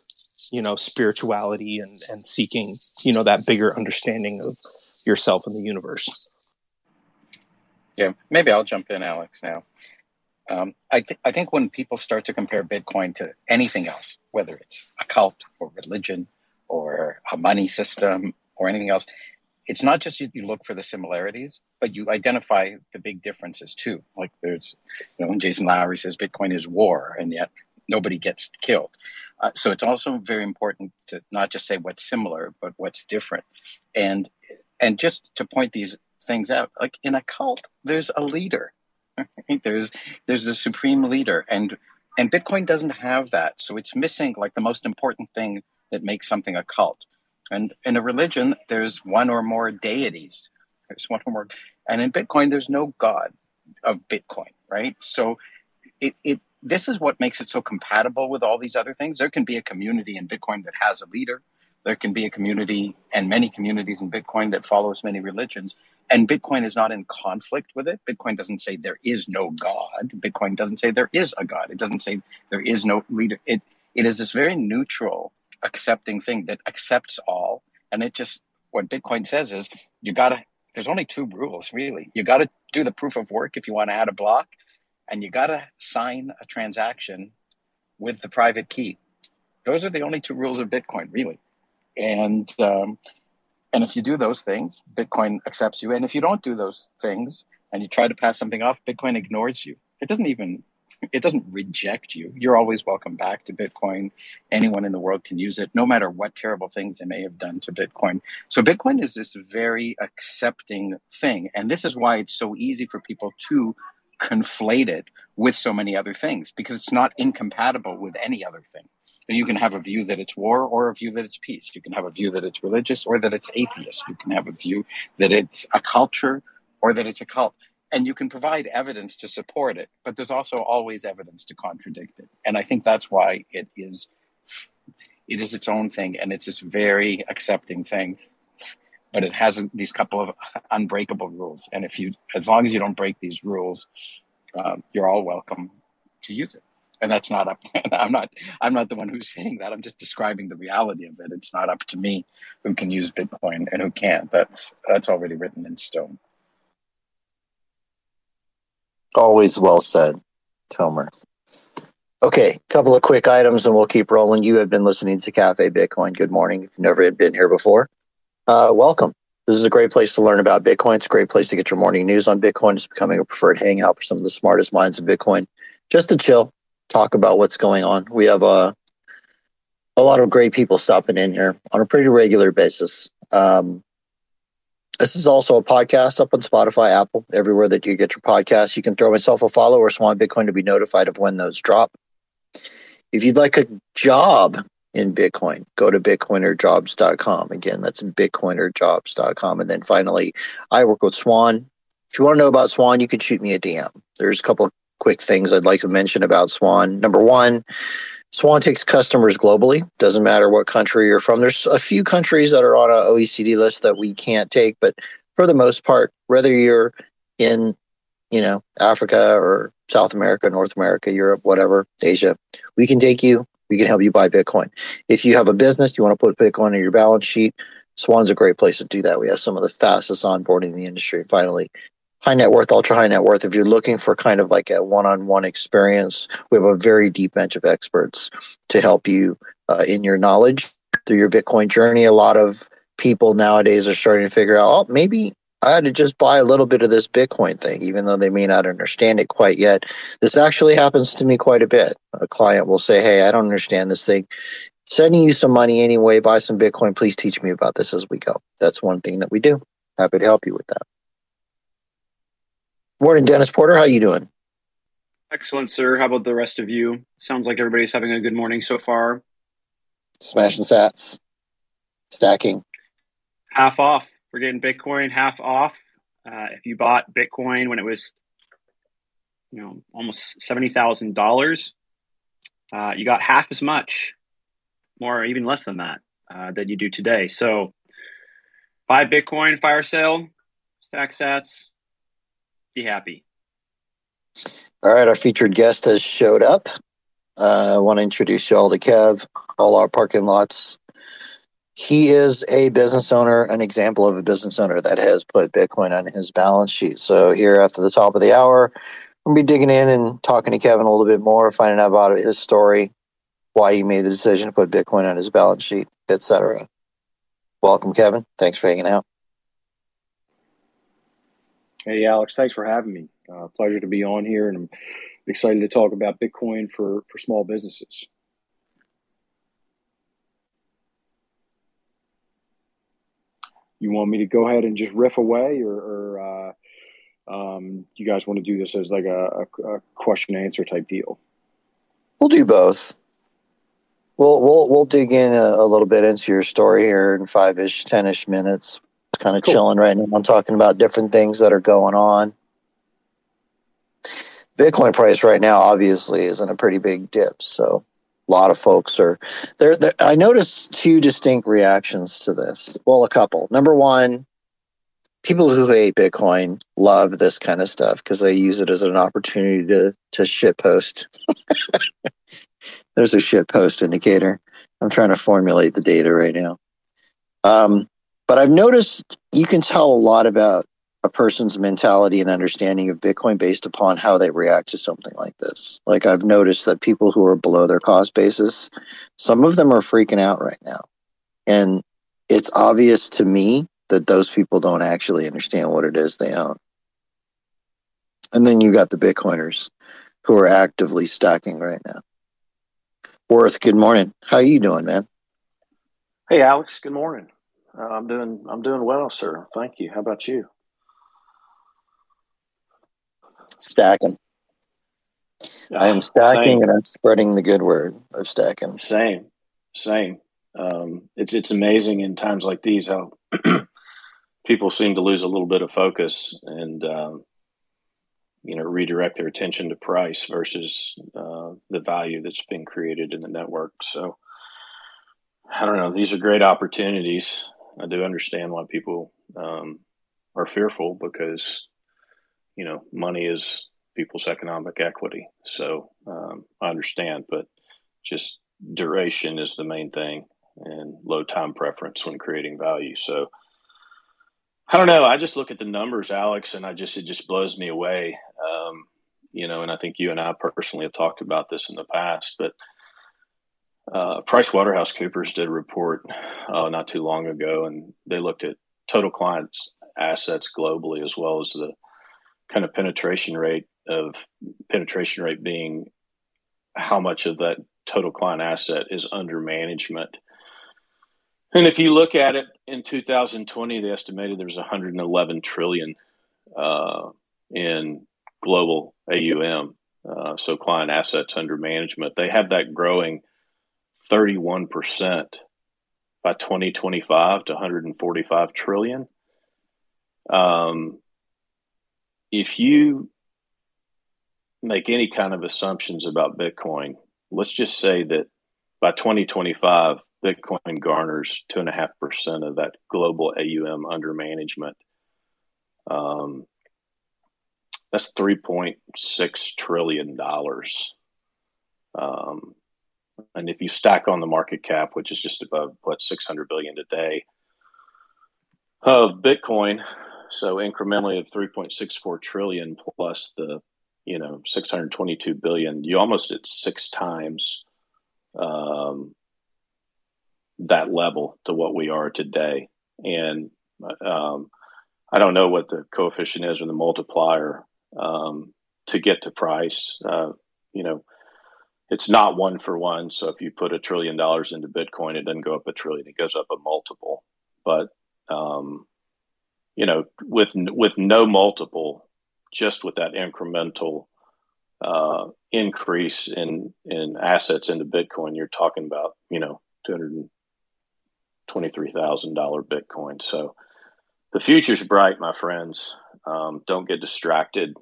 you know spirituality and and seeking you know that bigger understanding of yourself and the universe. Yeah maybe i'll jump in alex now. Um, I, th- I think when people start to compare bitcoin to anything else whether it's a cult or religion or a money system or anything else it's not just you, you, look for the similarities, but you identify the big differences too. Like there's, you know, when Jason Lowery says Bitcoin is war, and yet nobody gets killed. Uh, so it's also very important to not just say what's similar, but what's different, and and just to point these things out. Like in a cult, there's a leader. Right? There's there's a supreme leader, and and Bitcoin doesn't have that. So it's missing like the most important thing that makes something a cult and in a religion, there's one or more deities. There's one or more. And in Bitcoin, there's no God of Bitcoin, right? So it, it this is what makes it so compatible with all these other things. There can be a community in Bitcoin that has a leader. There can be a community and many communities in Bitcoin that follows many religions. And Bitcoin is not in conflict with it. Bitcoin doesn't say there is no God. Bitcoin doesn't say there is a God. It doesn't say there is no leader. It it is this very neutral accepting thing that accepts all. And it just, what Bitcoin says is you got to, there's only two rules really. You got to do the proof of work if you want to add a block, and you got to sign a transaction with the private key. Those are the only two rules of Bitcoin, really. And, um, and if you do those things, Bitcoin accepts you. And if you don't do those things and you try to pass something off, Bitcoin ignores you. It doesn't even it doesn't reject you. You're always welcome back to Bitcoin. Anyone in the world can use it, no matter what terrible things they may have done to Bitcoin. So Bitcoin is this very accepting thing. And this is why it's so easy for people to conflate it with so many other things because it's not incompatible with any other thing. You can have a view that it's war or a view that it's peace. You can have a view that it's religious or that it's atheist. You can have a view that it's a culture or that it's a cult and you can provide evidence to support it but there's also always evidence to contradict it. And i think that's why it is it is its own thing and it's this very accepting thing. But it has these couple of unbreakable rules. And if you as long as you don't break these rules um, you're all welcome to use it. And that's not up i'm not i'm not the one who's saying that. I'm just describing the reality of it. It's not up to me who can use bitcoin and who can't. That's that's already written in stone Always well said, Tomer. Okay, couple of quick items and we'll keep rolling. You have been listening to Cafe Bitcoin. Good morning. If you've never been here before, uh, welcome. This is a great place to learn about Bitcoin. It's a great place to get your morning news on Bitcoin. It's becoming a preferred hangout for some of the smartest minds in Bitcoin. Just to chill, talk about what's going on. We have uh, a lot of great people stopping in here on a pretty regular basis. Um, this is also a podcast up on Spotify, Apple, everywhere that you get your podcasts. You can throw myself a follow or Swan Bitcoin to be notified of when those drop. If you'd like a job in Bitcoin, go to bitcoinerjobs.com. Again, that's bitcoinerjobs.com. And then finally, I work with Swan. If you want to know about Swan, you can shoot me a DM. There's a couple of quick things I'd like to mention about Swan. Number one, Swan takes customers globally. Doesn't matter what country you're from. There's a few countries that are on an OECD list that we can't take, but for the most part, whether you're in, you know, Africa or South America, North America, Europe, whatever, Asia, we can take you. We can help you buy Bitcoin. If you have a business, you want to put Bitcoin on your balance sheet, Swan's a great place to do that. We have some of the fastest onboarding in the industry. Finally, high net worth, ultra high net worth, if you're looking for kind of like a one on one experience, we have a very deep bench of experts to help you uh, in your knowledge through your Bitcoin journey. A lot of people nowadays are starting to figure out, oh, maybe I had to just buy a little bit of this Bitcoin thing, even though they may not understand it quite yet. This actually happens to me quite a bit. A client will say, Hey, I don't understand this thing. Sending you some money anyway, buy some Bitcoin. Please teach me about this as we go. That's one thing that we do. Happy to help you with that. Morning, Dennis Porter. How are you doing? Excellent, sir. How about the rest of you? Sounds like everybody's having a good morning so far. Smashing sats, stacking. Half off. We're getting Bitcoin half off. Uh, if you bought Bitcoin when it was, you know, almost seventy thousand uh, dollars, you got half as much, more even less than that, uh, that you do today. So, buy Bitcoin, fire sale, stack sats, be happy. All right, our featured guest has showed up. Uh, I want to introduce you all to Kev, All Out Parking Lots. He is a business owner, an example of a business owner that has put Bitcoin on his balance sheet. So, here after the top of the hour, we'll be digging in and talking to Kevin a little bit more, finding out about his story, why he made the decision to put Bitcoin on his balance sheet, etc. Welcome, Kevin. Thanks for hanging out. Hey, Alex, thanks for having me. Uh, pleasure to be on here, and I'm excited to talk about Bitcoin for, for small businesses. You want me to go ahead and just riff away, or, or uh, um, you guys want to do this as like a, a, a question answer type deal? We'll do both. We'll we'll we'll dig in a, a little bit into your story here in five ish, ten ish minutes kind of cool. chilling right now. I'm talking about different things that are going on. Bitcoin price right now obviously is in a pretty big dip, so a lot of folks are there. I noticed two distinct reactions to this. Well, a couple. Number one, people who hate Bitcoin love this kind of stuff because they use it as an opportunity to to shit post. There's a shit post indicator. I'm trying to formulate the data right now. Um, but I've noticed you can tell a lot about a person's mentality and understanding of Bitcoin based upon how they react to something like this. Like I've noticed that people who are below their cost basis, some of them are freaking out right now. And it's obvious to me that those people don't actually understand what it is they own. And then you got the Bitcoiners who are actively stacking right now. Worth, good morning. How are you doing, man? Hey, Alex. Good morning. Uh, I'm doing I'm doing well, sir. Thank you. How about you? Stacking. I am stacking Same. and I'm spreading the good word of stacking. Same. Same. Um, it's it's amazing in times like these how people seem to lose a little bit of focus and um, you know redirect their attention to price versus uh, the value that's been created in the network. So I don't know. These are great opportunities. I do understand why people um, are fearful because you know money is people's economic equity. So um, I understand, but just duration is the main thing and low time preference when creating value. So I don't know. I just look at the numbers, Alex, and I just it just blows me away. Um, you know, and I think you and I personally have talked about this in the past, but uh, PricewaterhouseCoopers did a report uh, not too long ago, and they looked at total clients' assets globally as well as the kind of penetration rate of penetration rate being how much of that total client asset is under management. And if you look at it in 2020, they estimated there was 111 trillion uh, in global AUM, uh, so client assets under management. They have that growing 31% by 2025 to 145 trillion. Um, if you make any kind of assumptions about Bitcoin, let's just say that by 2025, Bitcoin garners 2.5% of that global AUM under management. Um, that's $3.6 trillion. Um, and if you stack on the market cap, which is just above what 600 billion today of Bitcoin, So incrementally of 3.64 trillion plus the, you know, 622 billion, you almost at six times um, that level to what we are today. And um, I don't know what the coefficient is or the multiplier um, to get to price. Uh, you know, it's not one for one. So if you put a trillion dollars into Bitcoin, it doesn't go up a trillion; it goes up a multiple. But um, you know, with with no multiple, just with that incremental uh, increase in in assets into Bitcoin, you're talking about you know two hundred twenty three thousand dollar Bitcoin. So the future's bright, my friends. Um, don't get distracted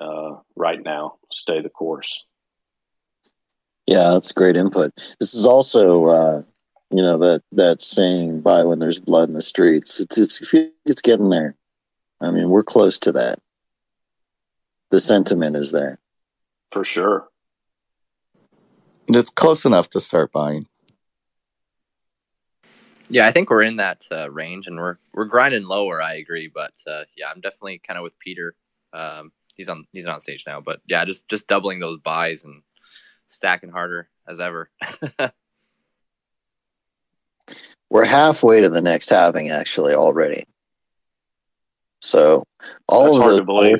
uh, right now. Stay the course. Yeah, that's great input. This is also, uh, you know, that that saying "buy when there's blood in the streets." It's it's it's getting there. I mean, we're close to that. The sentiment is there for sure. It's close enough to start buying. Yeah, I think we're in that uh, range, and we're we're grinding lower. I agree, but uh, yeah, I'm definitely kind of with Peter. Um, he's on he's not on stage now, but yeah, just just doubling those buys and stacking harder as ever. we're halfway to the next halving, actually, already. So all That's of hard the to believe.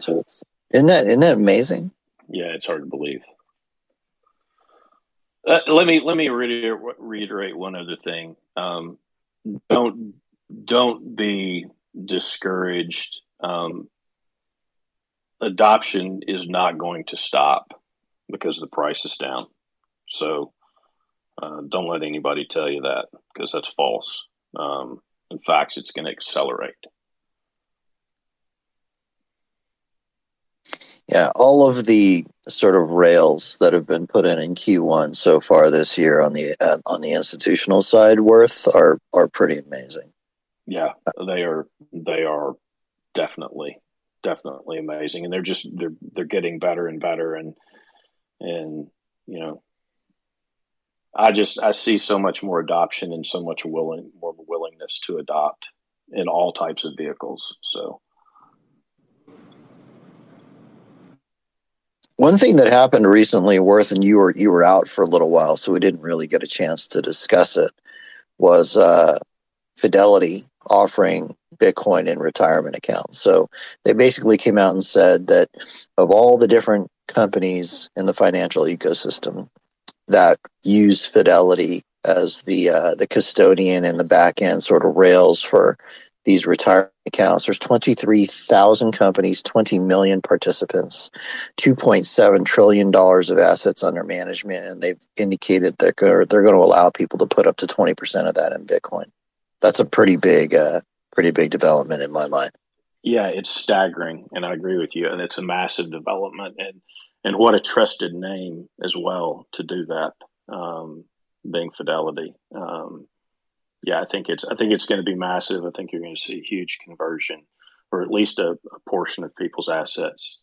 isn't that isn't that amazing? Yeah, it's hard to believe. Uh, let me let me reiterate, reiterate one other thing. Um, don't don't be discouraged. Um, adoption is not going to stop because the price is down. So uh, don't let anybody tell you that because that's false. Um, in fact, it's going to accelerate. Yeah, all of the sort of rails that have been put in in Q1 so far this year on the uh, on the institutional side, worth are are pretty amazing. Yeah, they are. They are definitely definitely amazing, and they're just they're they're getting better and better, and and you know, I just I see so much more adoption and so much willing more willingness to adopt in all types of vehicles. So One thing that happened recently, Worth, and you were you were out for a little while, so we didn't really get a chance to discuss it. Was uh, Fidelity offering Bitcoin in retirement accounts? So they basically came out and said that of all the different companies in the financial ecosystem that use Fidelity as the uh, the custodian and the back end sort of rails for these retirement accounts. There's 23,000 companies, 20 million participants, 2.7 trillion dollars of assets under management, and they've indicated that they're, they're going to allow people to put up to 20% of that in Bitcoin. That's a pretty big, uh, pretty big development in my mind. Yeah, it's staggering, and I agree with you. And it's a massive development, and and what a trusted name as well to do that, um, being Fidelity. Um, yeah, I think it's I think it's going to be massive. I think you're going to see huge conversion, or at least a, a portion of people's assets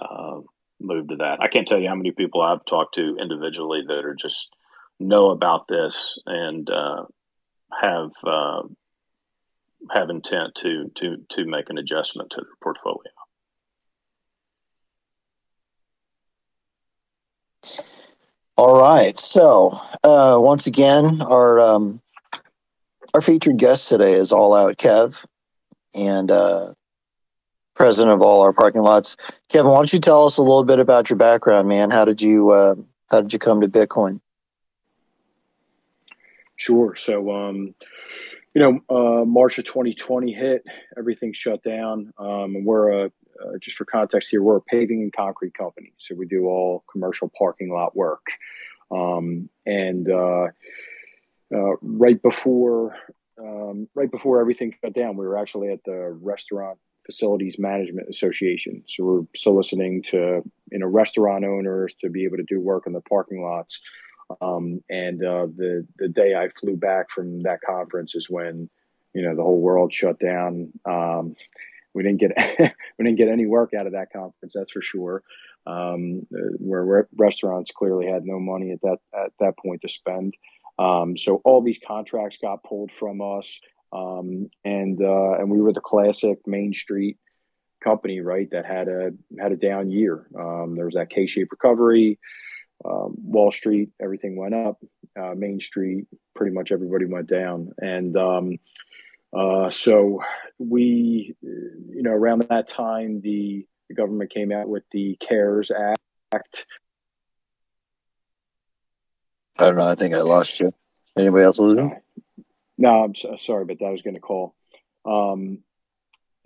uh, move to that. I can't tell you how many people I've talked to individually that are just know about this and uh, have uh, have intent to to to make an adjustment to their portfolio. All right. So uh, once again, our um, our featured guest today is All Out Kev, and uh, president of All Out Parking Lots. Kevin, why don't you tell us a little bit about your background, man? How did you uh, how did you come to Bitcoin? Sure. So, um, you know, uh, March of 2020 hit, everything shut down. Um, and we're a, uh, just for context here, we're a paving and concrete company. So we do all commercial parking lot work. Um, and uh, uh, right before um, right before everything shut down, we were actually at the Restaurant Facilities Management Association. So we're soliciting to you know restaurant owners to be able to do work in the parking lots. Um, and uh, the the day I flew back from that conference is when you know the whole world shut down. Um, we didn't get we didn't get any work out of that conference, that's for sure. Um, where, where restaurants clearly had no money at that at that point to spend. Um, so all these contracts got pulled from us. um, and uh, and we were the classic Main Street company, right? That had a had a down year. Um, there was that K-shaped recovery. Um, Wall Street, everything went up. Uh, Main Street, pretty much everybody went down, and um, uh, so we, you know, around that time, the, the government came out with the CARES Act. I don't know. I think I lost you. Anybody else losing? No, I'm so, sorry, but I was going to call. Um,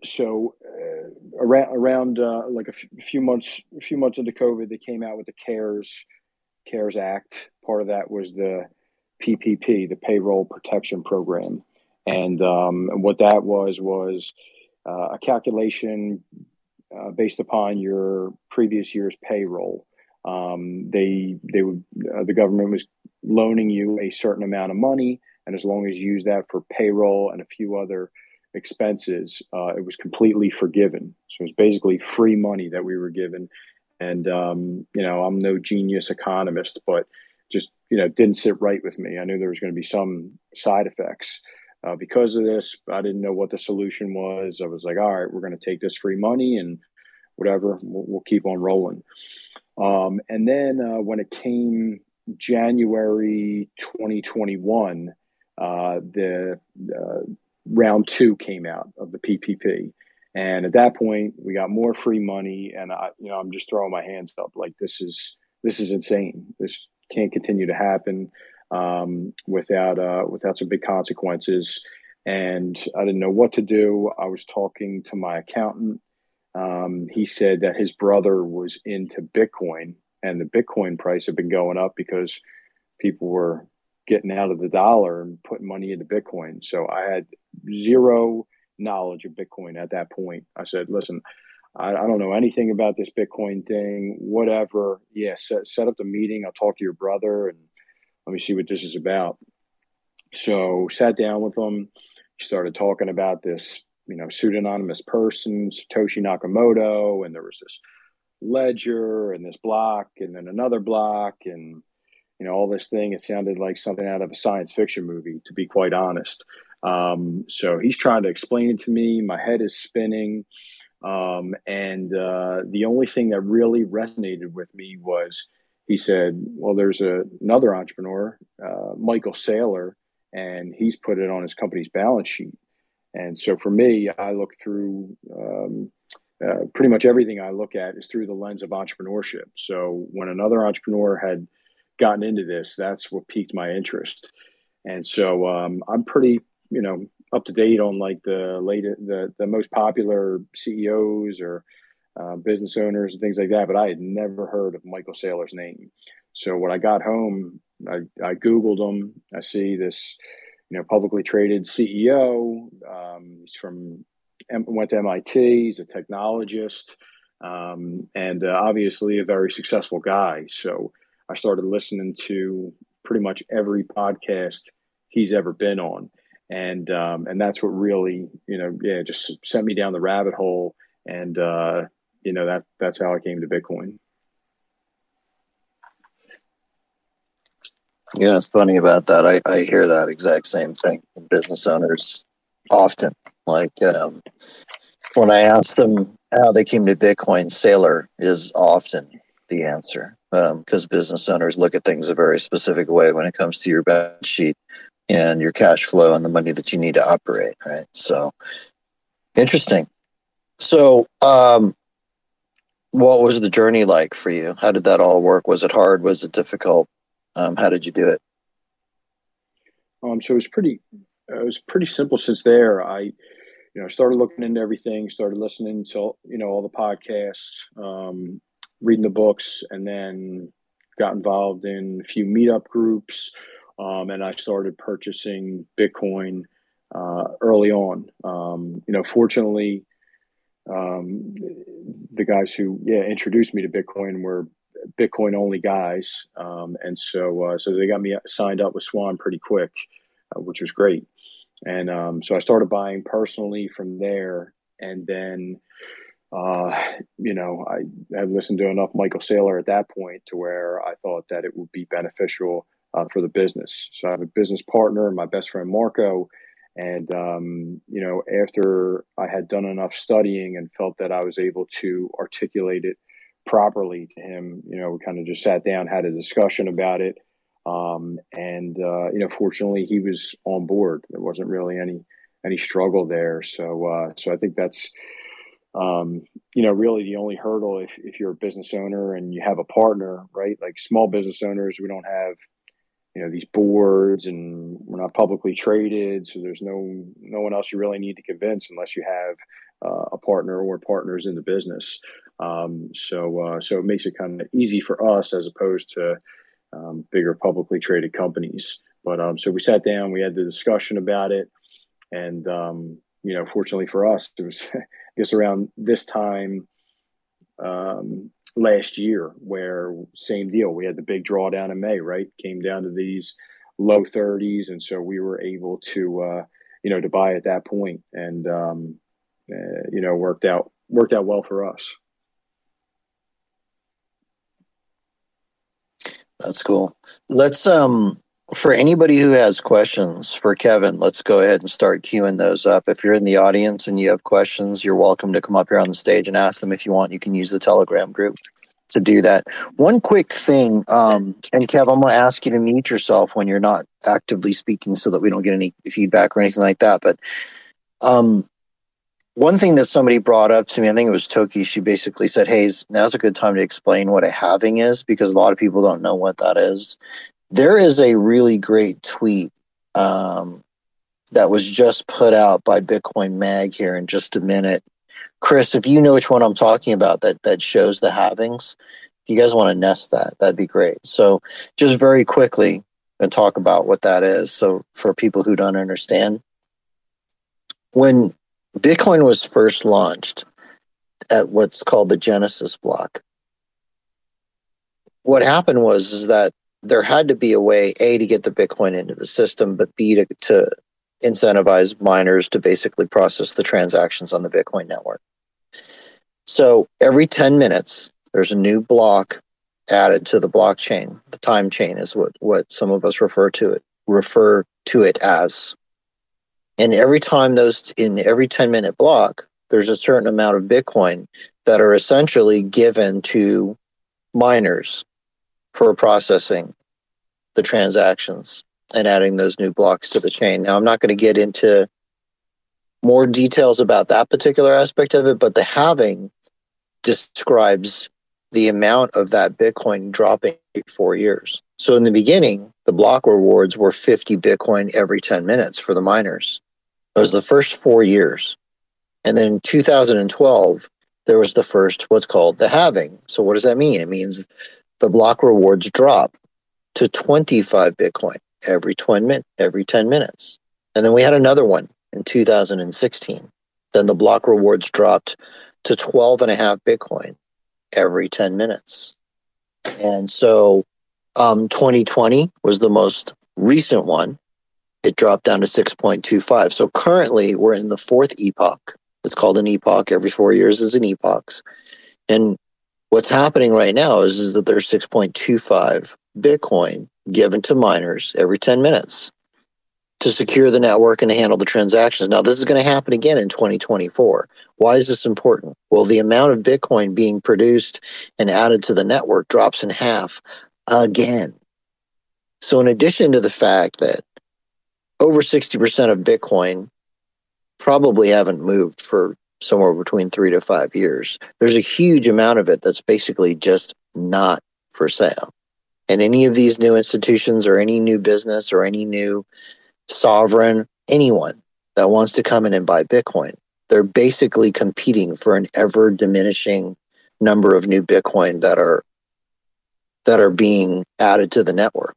so uh, around around uh, like a, f- a few months a few months into COVID, they came out with the CARES CARES Act. Part of that was the PPP, the Payroll Protection Program, and um, what that was was uh, a calculation uh, based upon your previous year's payroll. Um, they they would uh, the government was loaning you a certain amount of money, and as long as you use that for payroll and a few other expenses, uh, it was completely forgiven. So it was basically free money that we were given. And um, you know, I'm no genius economist, but just you know, didn't sit right with me. I knew there was going to be some side effects. Uh, because of this, I didn't know what the solution was. I was like, all right, we're going to take this free money and whatever, we'll, we'll keep on rolling. Um, and then uh, when it came January 2021, uh, the uh, round two came out of the PPP. And at that point, we got more free money, and I, you know, I'm just throwing my hands up like this is this is insane. This can't continue to happen um, without uh, without some big consequences. And I didn't know what to do. I was talking to my accountant. Um, he said that his brother was into Bitcoin, and the Bitcoin price had been going up because people were getting out of the dollar and putting money into Bitcoin. So I had zero knowledge of Bitcoin at that point. I said, listen, I, I, don't know anything about this Bitcoin thing, whatever. Yeah, set, set up the meeting. I'll talk to your brother and let me see what this is about. So sat down with him, started talking about this, you know, pseudonymous person, Satoshi Nakamoto, and there was this ledger and this block and then another block and you know all this thing. It sounded like something out of a science fiction movie to be quite honest. Um, so he's trying to explain it to me. My head is spinning. Um, and uh, the only thing that really resonated with me was he said, Well, there's a, another entrepreneur, uh, Michael Saylor, and he's put it on his company's balance sheet. And so for me, I look through um, uh, pretty much everything I look at is through the lens of entrepreneurship. So when another entrepreneur had gotten into this, that's what piqued my interest. And so um, I'm pretty, you know, up to date on like the latest, the the most popular CEOs or uh, business owners and things like that. But I had never heard of Michael Saylor's name. So when I got home, I, I Googled him. I see this, you know, publicly traded CEO. Um, he's from went to MIT. He's a technologist, um, and uh, obviously a very successful guy. So I started listening to pretty much every podcast he's ever been on, and um, and that's what really, you know, yeah, just sent me down the rabbit hole. And uh, you know that that's how I came to Bitcoin. You know, it's funny about that. I, I hear that exact same thing from business owners often. Like um, when I ask them how they came to Bitcoin, Saylor is often the answer because um, business owners look at things a very specific way when it comes to your balance sheet and your cash flow and the money that you need to operate. Right. So interesting. So, um, what was the journey like for you? How did that all work? Was it hard? Was it difficult? Um, how did you do it? Um, so it was pretty, it was pretty simple. Since there, I, you know, started looking into everything, started listening to you know all the podcasts, um, reading the books, and then got involved in a few meetup groups, um, and I started purchasing Bitcoin uh, early on. Um, you know, fortunately, um, the guys who yeah introduced me to Bitcoin were Bitcoin only guys, um, and so uh, so they got me signed up with Swan pretty quick, uh, which was great. And um, so I started buying personally from there, and then uh, you know I had listened to enough Michael Saylor at that point to where I thought that it would be beneficial uh, for the business. So I have a business partner, my best friend Marco, And, um, you know, after I had done enough studying and felt that I was able to articulate it properly to him, you know, we kind of just sat down, had a discussion about it. Um, and, uh, you know, fortunately he was on board. There wasn't really any, any struggle there. So, uh, so I think that's, um, you know, really the only hurdle if, if you're a business owner and you have a partner, right? Like small business owners, we don't have, you know, these boards and we're not publicly traded. So there's no, no one else you really need to convince unless you have uh, a partner or partners in the business. Um, so, uh, so it makes it kind of easy for us as opposed to um, bigger publicly traded companies. But um, so we sat down, we had the discussion about it, and um, you know, fortunately for us, it was I guess around this time um, last year where same deal. We had the big drawdown in May, right? Came down to these low 30s, and so we were able to uh, you know to buy at that point, and um, uh, you know worked out worked out well for us. That's cool. Let's um for anybody who has questions for Kevin, let's go ahead and start queuing those up. If you're in the audience and you have questions, you're welcome to come up here on the stage and ask them. If you want, you can use the Telegram group to do that. One quick thing, um, and Kev, I'm going to ask you to mute yourself when you're not actively speaking so that we don't get any feedback or anything like that. But um, one thing that somebody brought up to me, I think it was Toki, she basically said, Hey, now's a good time to explain what a halving is because a lot of people don't know what that is. There is a really great tweet um, that was just put out by Bitcoin Mag here in just a minute. Chris, if you know which one I'm talking about that that shows the halvings, if you guys want to nest that, that'd be great. So just very quickly and talk about what that is. So for people who don't understand, when Bitcoin was first launched at what's called the Genesis block. What happened was is that there had to be a way a to get the Bitcoin into the system, but b to, to incentivize miners to basically process the transactions on the Bitcoin network. So every 10 minutes, there's a new block added to the blockchain. The time chain is what, what some of us refer to it refer to it as. And every time those in every 10 minute block, there's a certain amount of Bitcoin that are essentially given to miners for processing the transactions and adding those new blocks to the chain. Now, I'm not going to get into more details about that particular aspect of it, but the halving describes the amount of that Bitcoin dropping four years. So in the beginning, the block rewards were 50 Bitcoin every 10 minutes for the miners. It was the first four years. And then in 2012, there was the first what's called the halving. So what does that mean? It means the block rewards drop to 25 Bitcoin every 20 min- every 10 minutes. And then we had another one in 2016. Then the block rewards dropped to 12 and a half Bitcoin every 10 minutes. And so um, 2020 was the most recent one it dropped down to 6.25. So currently we're in the fourth epoch. It's called an epoch. Every four years is an epoch. And what's happening right now is, is that there's 6.25 Bitcoin given to miners every 10 minutes to secure the network and to handle the transactions. Now, this is going to happen again in 2024. Why is this important? Well, the amount of Bitcoin being produced and added to the network drops in half again. So, in addition to the fact that over 60% of Bitcoin probably haven't moved for somewhere between three to five years. There's a huge amount of it that's basically just not for sale. And any of these new institutions or any new business or any new sovereign, anyone that wants to come in and buy Bitcoin, they're basically competing for an ever diminishing number of new Bitcoin that are that are being added to the network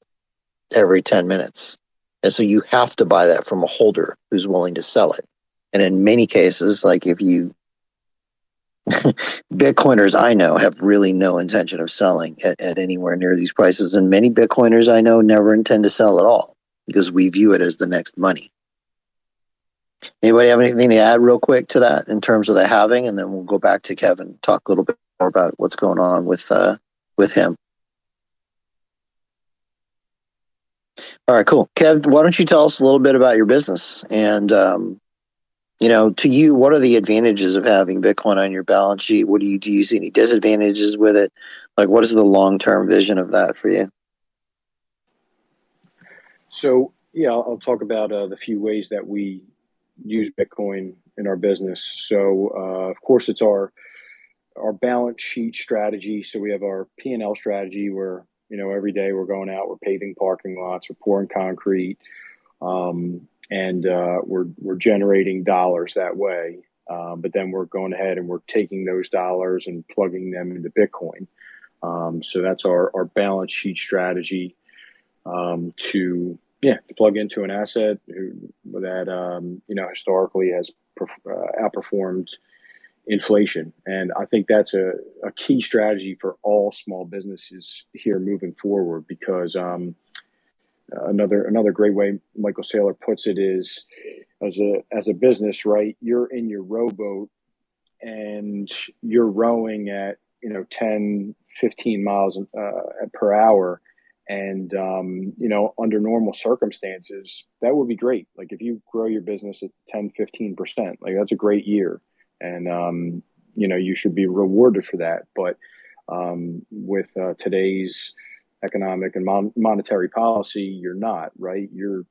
every 10 minutes. And so you have to buy that from a holder who's willing to sell it. And in many cases, like if you Bitcoiners I know have really no intention of selling at, at, anywhere near these prices. And many Bitcoiners I know never intend to sell at all because we view it as the next money. Anybody have anything to add real quick to that in terms of the halving? And then we'll go back to Kevin, talk a little bit more about what's going on with uh, with him. All right, cool. Kev, why don't you tell us a little bit about your business and, um, you know, to you, what are the advantages of having Bitcoin on your balance sheet? What do you do? You see any disadvantages with it? Like, what is the long term vision of that for you? So, yeah, I'll, I'll talk about uh, the few ways that we use Bitcoin in our business. So, uh, of course, it's our our balance sheet strategy. So we have our P and L strategy where you know every day we're going out, we're paving parking lots, we're pouring concrete, um, and uh, we're we're generating dollars that way. Um, but then we're going ahead and we're taking those dollars and plugging them into Bitcoin. Um, so that's our our balance sheet strategy um, to yeah to plug into an asset who, that um, you know historically has perf- uh, outperformed inflation. And I think that's a, a key strategy for all small businesses here moving forward because um, another another great way Michael Saylor puts it is as a as a business, right? You're in your rowboat and you're rowing at you know 10 15 miles uh, per hour and um, you know under normal circumstances that would be great like if you grow your business at 10 15% like that's a great year and um, you know you should be rewarded for that. But um, with uh, today's economic and mon- monetary policy, you're not right. You're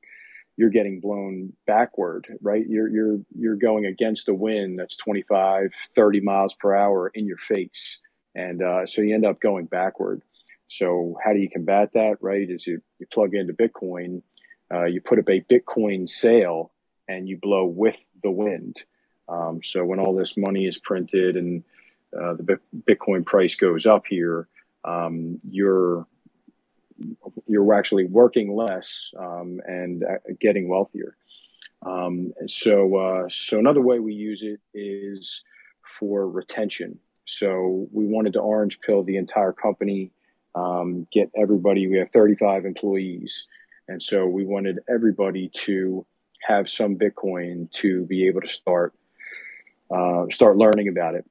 you're getting blown backward, right? You're you're you're going against the wind that's 25, 30 miles per hour in your face, and uh, so you end up going backward. So how do you combat that? Right? Is you you plug into Bitcoin, uh, you put up a Bitcoin sail, and you blow with the wind. Um, so when all this money is printed and uh, the Bitcoin price goes up here, um, you're you're actually working less um, and uh, getting wealthier. Um, so uh, so another way we use it is for retention. So we wanted to orange pill the entire company, um, get everybody. We have 35 employees, and so we wanted everybody to have some Bitcoin to be able to start uh, start learning about it.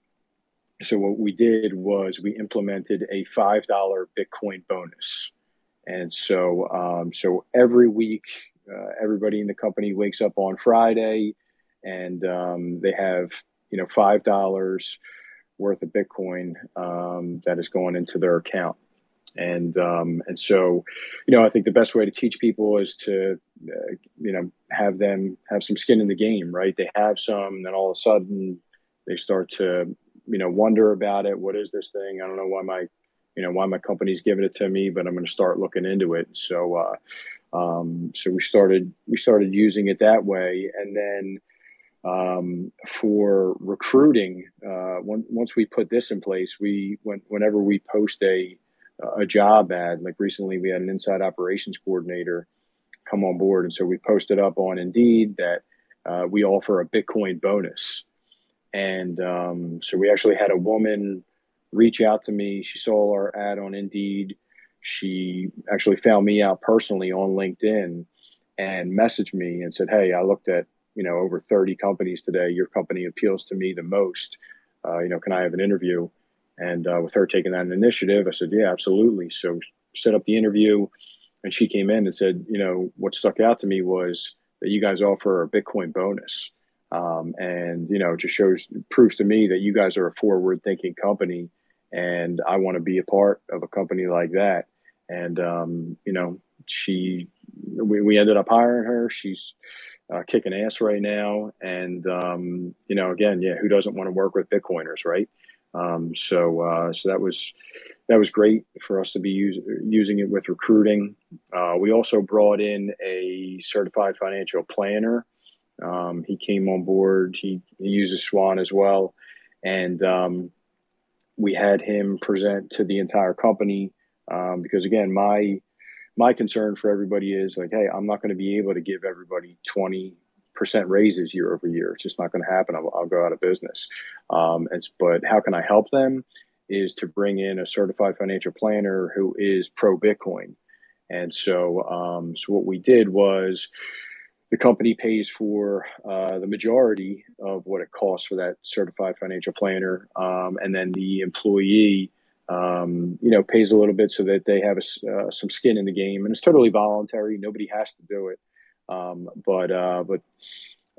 So what we did was we implemented a five dollar Bitcoin bonus, and so um, so every week uh, everybody in the company wakes up on Friday, and um, they have you know five dollars worth of Bitcoin um, that is going into their account. And um, and so, you know, I think the best way to teach people is to, uh, you know, have them have some skin in the game, right? They have some, and then all of a sudden they start to, you know, wonder about it. What is this thing? I don't know why my, you know, why my company's giving it to me, but I'm going to start looking into it. So, uh, um, so we started we started using it that way, and then um, for recruiting, uh, when, once we put this in place, we when, whenever we post a a job ad. Like recently, we had an inside operations coordinator come on board, and so we posted up on Indeed that uh, we offer a Bitcoin bonus. And um, so we actually had a woman reach out to me. She saw our ad on Indeed. She actually found me out personally on LinkedIn and messaged me and said, "Hey, I looked at you know over 30 companies today. Your company appeals to me the most. Uh, you know, can I have an interview?" And uh, with her taking that initiative, I said, yeah, absolutely. So set up the interview, and she came in and said, you know, what stuck out to me was that you guys offer a Bitcoin bonus. Um, and you know, it just shows proves to me that you guys are a forward thinking company, and I want to be a part of a company like that. And um, you know, she we, we ended up hiring her. She's uh, kicking ass right now, and um, you know, again, yeah, who doesn't want to work with Bitcoiners, right? Um, so uh, so that was that was great for us to be use, using it with recruiting. Uh, we also brought in a certified financial planner. Um, he came on board. He, he uses Swan as well, and um, we had him present to the entire company um, because again, my my concern for everybody is like, hey, I'm not going to be able to give everybody 20 percent raises year over year. It's just not going to happen. I'll, I'll, go out of business. Um, and, but how can I help them? Is to bring in a certified financial planner who is pro Bitcoin. And so, um, so what we did was the company pays for uh, the majority of what it costs for that certified financial planner, um, and then the employee um, you know, pays a little bit so that they have a, uh, some skin in the game, and it's totally voluntary. Nobody has to do it, um, but uh, but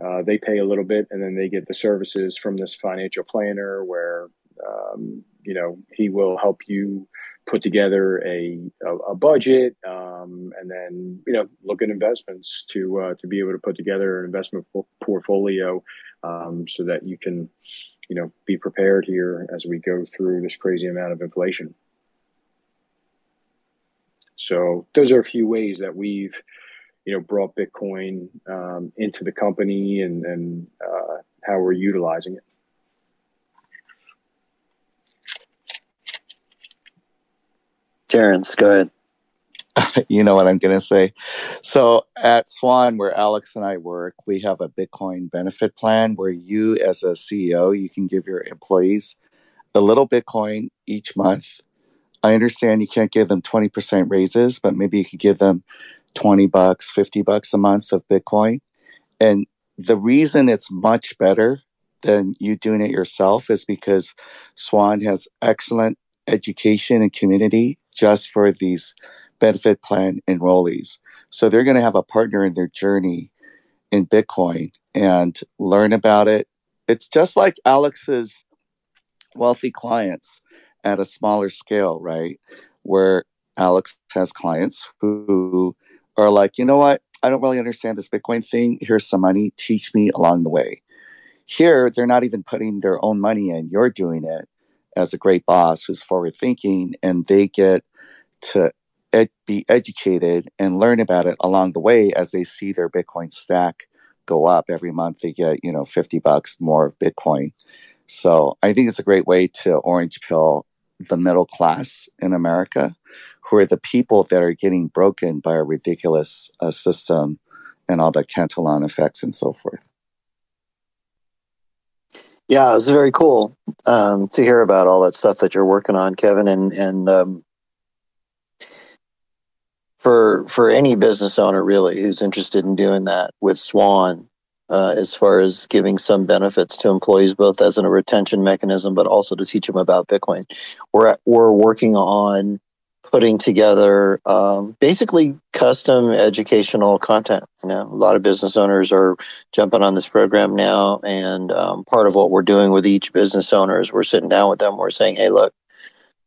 uh, they pay a little bit, and then they get the services from this financial planner, where um, you know he will help you put together a a, a budget, um, and then you know look at investments to uh, to be able to put together an investment portfolio, um, so that you can you know, be prepared here as we go through this crazy amount of inflation. So those are a few ways that we've, you know, brought Bitcoin um, into the company and, and uh, how we're utilizing it. Terrence, go ahead. you know what I'm going to say. So at Swan, where Alex and I work, we have a Bitcoin benefit plan where you, as a CEO, you can give your employees a little Bitcoin each month. I understand you can't give them 20% raises, but maybe you could give them 20 bucks, 50 bucks a month of Bitcoin. And the reason it's much better than you doing it yourself is because Swan has excellent education and community just for these benefit plan enrollees. So they're going to have a partner in their journey in Bitcoin and learn about it. It's just like Alex's wealthy clients at a smaller scale, right? Where Alex has clients who are like, you know what? I don't really understand this Bitcoin thing. Here's some money. Teach me along the way. Here, they're not even putting their own money in. You're doing it as a great boss who's forward thinking, and they get to ed- be educated and learn about it along the way as they see their Bitcoin stack go up every month. They get, you know, 50 bucks more of Bitcoin. So I think it's a great way to orange pill the middle class in America, who are the people that are getting broken by a ridiculous uh, system and all the Cantillon effects and so forth. Yeah, it's very cool um, to hear about all that stuff that you're working on, Kevin. And and um, for for any business owner really who's interested in doing that with Swan, uh, as far as giving some benefits to employees, both as a retention mechanism, but also to teach them about Bitcoin. We're we're working on putting together um, basically custom educational content. You know, a lot of business owners are jumping on this program now, and um, part of what we're doing with each business owner is we're sitting down with them. We're saying, "Hey, look,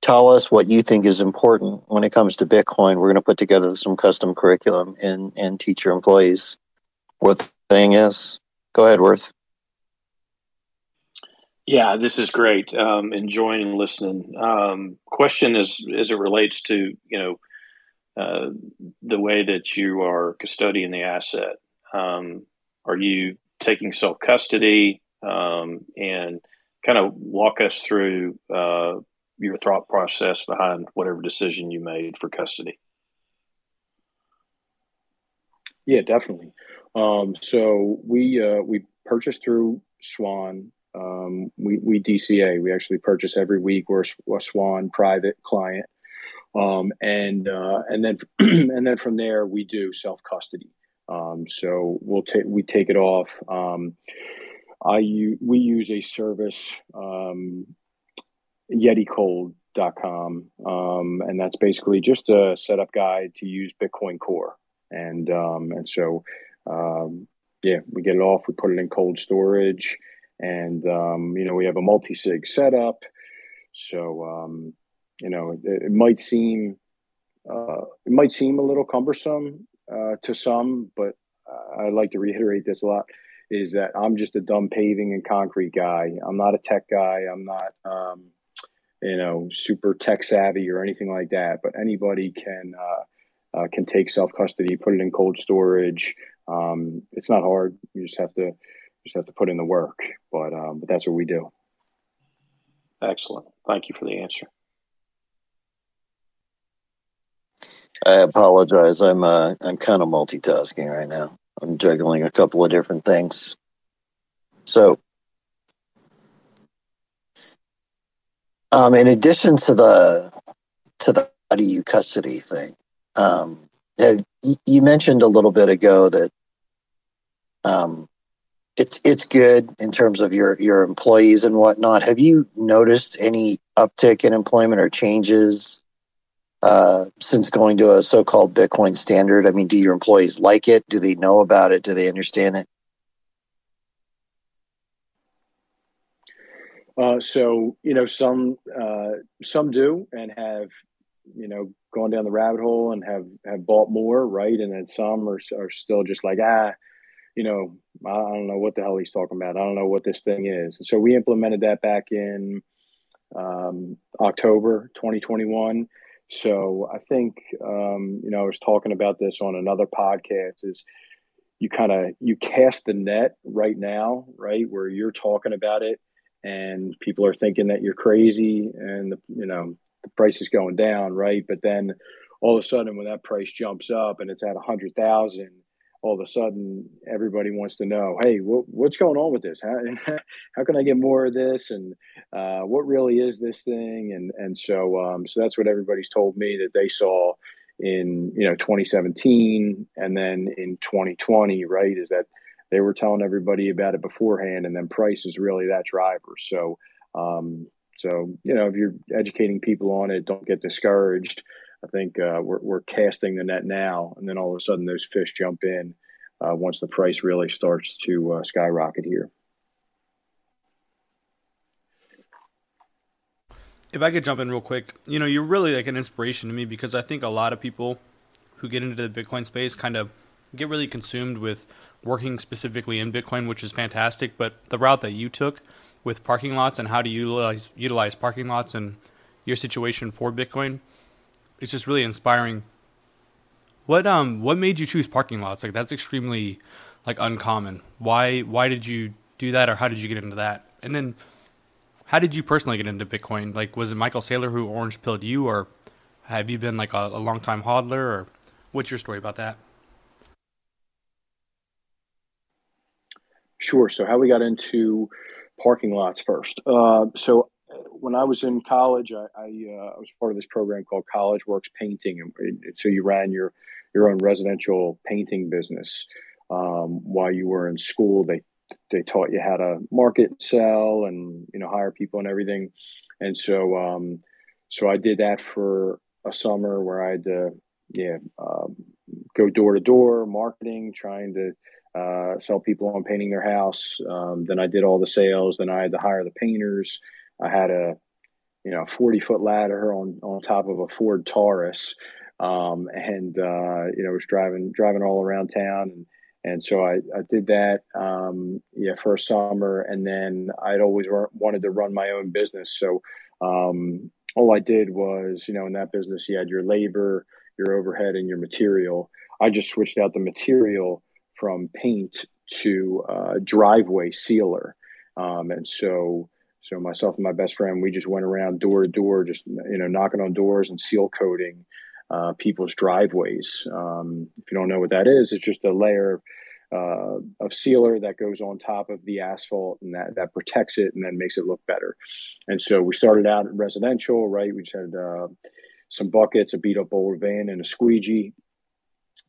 tell us what you think is important when it comes to Bitcoin. We're going to put together some custom curriculum and, and teach your employees what the thing is. Go ahead, Worth. Yeah, this is great. Um, enjoying listening. Um, question is as it relates to you know uh, the way that you are custodying the asset. Um, are you taking self custody um, and kind of walk us through uh, your thought process behind whatever decision you made for custody. Yeah, definitely. Um, so we uh, we purchased through Swan. Um, we we DCA. We actually purchase every week. We're a Swan private client, um, and uh, and then and then from there we do self custody. Um, so we'll take we take it off. Um, I we use a service um, YetiCold.com. Um, and that's basically just a setup guide to use Bitcoin Core. And, um, and so, um, yeah, we get it off, we put it in cold storage, and, um, you know, we have a multi sig setup. So, um, you know, it, it might seem, uh, it might seem a little cumbersome uh, to some, but I like to reiterate this a lot is that I'm just a dumb paving and concrete guy. I'm not a tech guy. I'm not, um, you know, super tech savvy or anything like that. But anybody can uh, uh, can take self custody, put it in cold storage. Um, it's not hard. You just have to just have to put in the work. But um, but that's what we do. Excellent. Thank you for the answer. I apologize. I'm uh, I'm kind of multitasking right now. I'm juggling a couple of different things. So Um, in addition to the to the IDU custody thing, um, you mentioned a little bit ago that um, it's it's good in terms of your your employees and whatnot. Have you noticed any uptick in employment or changes uh, since going to a so-called Bitcoin standard? I mean, do your employees like it? Do they know about it? Do they understand it? Uh, so you know, some uh, some do and have you know gone down the rabbit hole and have have bought more, right? And then some are are still just like ah, you know, I don't know what the hell he's talking about. I don't know what this thing is. And so we implemented that back in um, October 2021. So I think um, you know I was talking about this on another podcast. Is you kind of you cast the net right now, right where you're talking about it and people are thinking that you're crazy and the, you know the price is going down right but then all of a sudden when that price jumps up and it's at a hundred thousand all of a sudden everybody wants to know hey what, what's going on with this how, how can i get more of this and uh, what really is this thing and and so um, so that's what everybody's told me that they saw in you know 2017 and then in 2020 right is that they were telling everybody about it beforehand, and then price is really that driver. So, um, so you know, if you're educating people on it, don't get discouraged. I think uh, we're we're casting the net now, and then all of a sudden those fish jump in uh, once the price really starts to uh, skyrocket here. If I could jump in real quick, you know, you're really like an inspiration to me because I think a lot of people who get into the Bitcoin space kind of get really consumed with working specifically in Bitcoin, which is fantastic. But the route that you took with parking lots and how to utilize utilize parking lots and your situation for Bitcoin, it's just really inspiring. What um what made you choose parking lots? Like that's extremely like uncommon. Why why did you do that or how did you get into that? And then how did you personally get into Bitcoin? Like was it Michael Saylor who orange pilled you or have you been like a, a long time hodler or what's your story about that? Sure. So how we got into parking lots first. Uh, so when I was in college, I, I, uh, I, was part of this program called College Works Painting, and so you ran your your own residential painting business um, while you were in school. They they taught you how to market, sell, and you know hire people and everything. And so um, so I did that for a summer where I had to yeah um, go door to door marketing, trying to uh, sell people on painting their house. Um, then I did all the sales. Then I had to hire the painters. I had a, you know, 40 foot ladder on, on top of a Ford Taurus. Um, and, uh, you know, was driving, driving all around town. And, and so I, I did that, um, yeah, for a summer. And then I'd always wanted to run my own business. So, um, all I did was, you know, in that business, you had your labor, your overhead, and your material. I just switched out the material from paint to uh, driveway sealer. Um, and so, so myself and my best friend, we just went around door to door, just you know, knocking on doors and seal coating uh, people's driveways. Um, if you don't know what that is, it's just a layer uh, of sealer that goes on top of the asphalt and that that protects it and then makes it look better. And so we started out residential, right? We just had uh, some buckets, a beat up old van, and a squeegee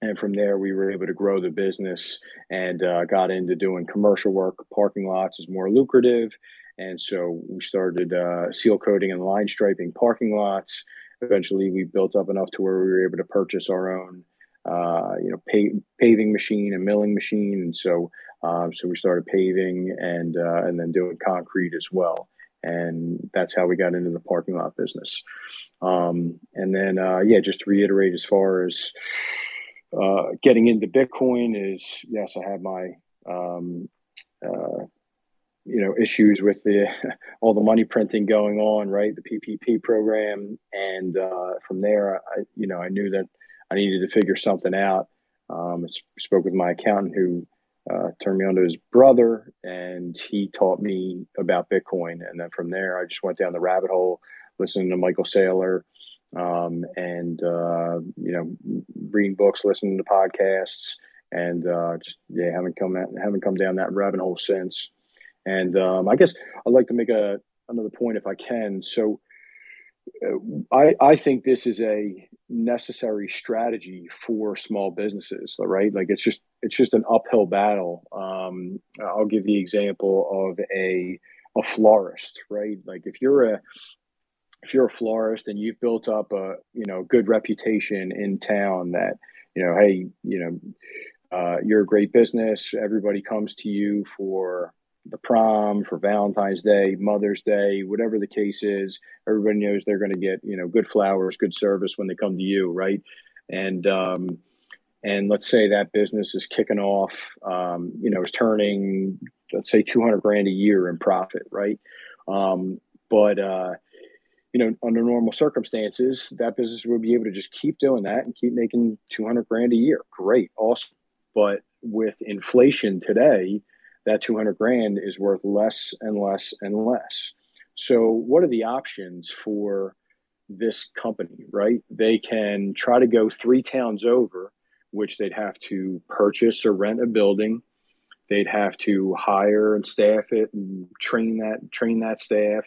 and from there we were able to grow the business and uh, got into doing commercial work parking lots is more lucrative and so we started uh, seal coating and line striping parking lots. Eventually we built up enough to where we were able to purchase our own uh, you know paving machine and milling machine. And so um, so we started paving and uh, and then doing concrete as well. And that's how we got into the parking lot business. Um, and then uh, yeah just to reiterate as far as uh, getting into Bitcoin is yes, I have my um, uh, you know issues with the all the money printing going on, right? The PPP program, and uh, from there, I you know I knew that I needed to figure something out. Um, I spoke with my accountant who uh, turned me on to his brother, and he taught me about Bitcoin. And then from there, I just went down the rabbit hole, listening to Michael Saylor, um, and uh, you know, reading books, listening to podcasts, and uh, just yeah, haven't come haven't come down that rabbit hole since. And um, I guess I'd like to make a another point if I can. So, I, I think this is a necessary strategy for small businesses, right? Like it's just it's just an uphill battle. Um, I'll give the example of a a florist, right? Like if you're a if you're a florist and you've built up a you know good reputation in town that you know hey you know uh, you're a great business everybody comes to you for the prom for valentine's day mother's day whatever the case is everybody knows they're going to get you know good flowers good service when they come to you right and um, and let's say that business is kicking off um, you know is turning let's say 200 grand a year in profit right um, but uh, you know, under normal circumstances, that business would be able to just keep doing that and keep making 200 grand a year. Great, awesome. But with inflation today, that 200 grand is worth less and less and less. So, what are the options for this company, right? They can try to go three towns over, which they'd have to purchase or rent a building. They'd have to hire and staff it and train that train that staff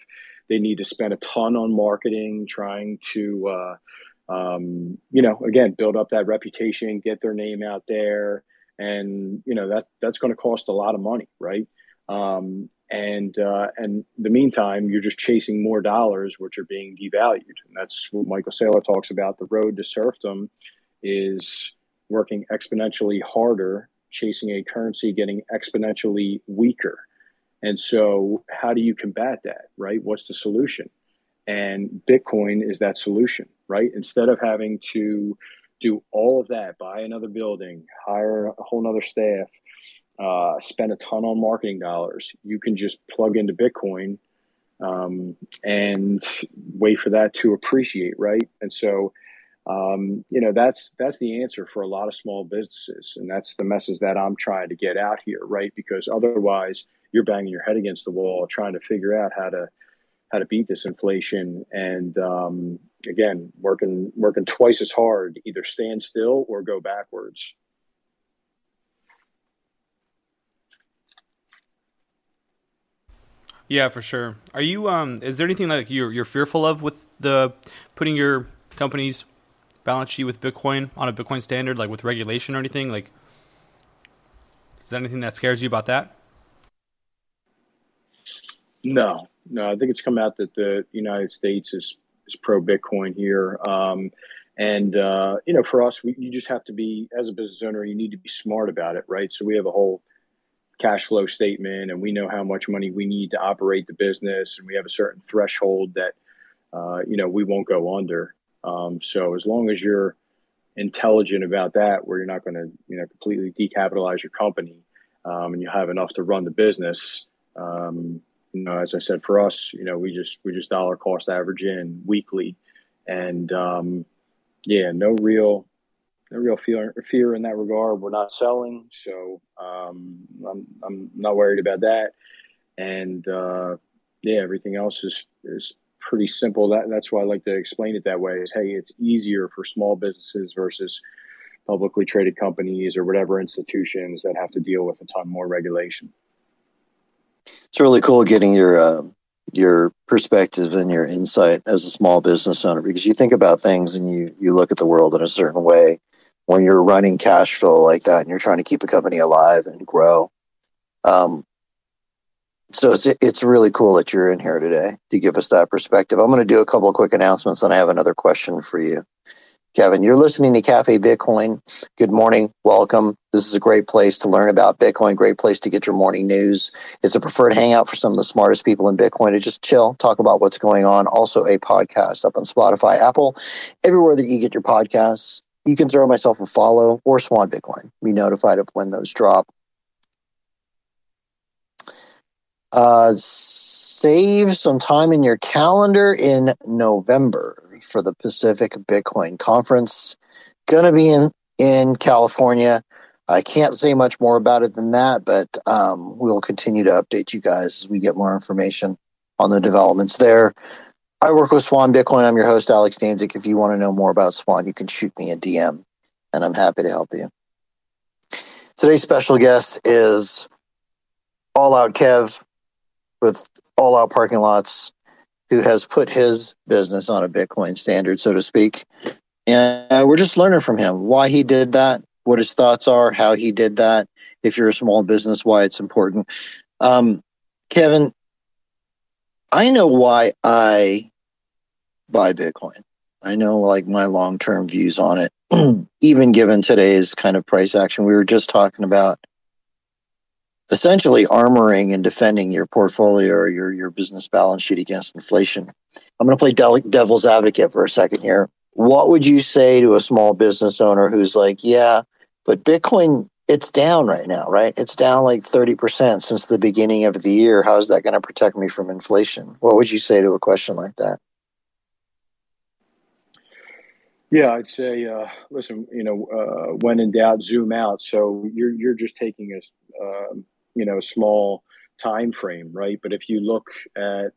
they need to spend a ton on marketing, trying to, uh, um, you know, again, build up that reputation, get their name out there, and you know that that's going to cost a lot of money, right? Um, and uh, and the meantime, you're just chasing more dollars, which are being devalued. And that's what Michael Saylor talks about. The road to serfdom is working exponentially harder, chasing a currency getting exponentially weaker. And so, how do you combat that, right? What's the solution? And Bitcoin is that solution, right? Instead of having to do all of that, buy another building, hire a whole nother staff, uh, spend a ton on marketing dollars, you can just plug into Bitcoin um, and wait for that to appreciate, right? And so, um, you know, that's that's the answer for a lot of small businesses, and that's the message that I'm trying to get out here, right? Because otherwise, you're banging your head against the wall trying to figure out how to how to beat this inflation. And um, again working working twice as hard either stand still or go backwards. Yeah for sure. Are you um is there anything like you're you're fearful of with the putting your company's balance sheet with bitcoin on a bitcoin standard like with regulation or anything? Like is there anything that scares you about that? No, no. I think it's come out that the United States is is pro Bitcoin here, um, and uh, you know, for us, we, you just have to be as a business owner, you need to be smart about it, right? So we have a whole cash flow statement, and we know how much money we need to operate the business, and we have a certain threshold that uh, you know we won't go under. Um, so as long as you're intelligent about that, where you're not going to you know completely decapitalize your company, um, and you have enough to run the business. Um, you know, as I said, for us, you know, we just we just dollar cost average in weekly, and um, yeah, no real no real fear fear in that regard. We're not selling, so um, I'm I'm not worried about that, and uh, yeah, everything else is is pretty simple. That that's why I like to explain it that way. Is hey, it's easier for small businesses versus publicly traded companies or whatever institutions that have to deal with a ton more regulation it's really cool getting your uh, your perspective and your insight as a small business owner because you think about things and you you look at the world in a certain way when you're running cash flow like that and you're trying to keep a company alive and grow. Um, so it's it's really cool that you're in here today to give us that perspective. I'm going to do a couple of quick announcements and I have another question for you. Kevin, you're listening to Cafe Bitcoin. Good morning. Welcome. This is a great place to learn about Bitcoin, great place to get your morning news. It's a preferred hangout for some of the smartest people in Bitcoin to just chill, talk about what's going on. Also, a podcast up on Spotify, Apple, everywhere that you get your podcasts. You can throw myself a follow or Swan Bitcoin. Be notified of when those drop. Uh, save some time in your calendar in November for the Pacific Bitcoin Conference. Going to be in, in California. I can't say much more about it than that, but um, we'll continue to update you guys as we get more information on the developments there. I work with Swan Bitcoin. I'm your host, Alex Stanczyk. If you want to know more about Swan, you can shoot me a DM, and I'm happy to help you. Today's special guest is All Out Kev with All Out Parking Lots who has put his business on a Bitcoin standard, so to speak. And uh, we're just learning from him why he did that, what his thoughts are, how he did that. If you're a small business, why it's important. Um, Kevin, I know why I buy Bitcoin. I know like my long term views on it, even given today's kind of price action. We were just talking about essentially armoring and defending your portfolio or your, your business balance sheet against inflation. I'm going to play devil's advocate for a second here. What would you say to a small business owner who's like, yeah, but Bitcoin, it's down right now, right? It's down like 30% since the beginning of the year. How is that going to protect me from inflation? What would you say to a question like that? Yeah, I'd say, uh, listen, you know, uh, when in doubt, zoom out. So you're you're just taking a, uh, you know, small time frame, right? But if you look at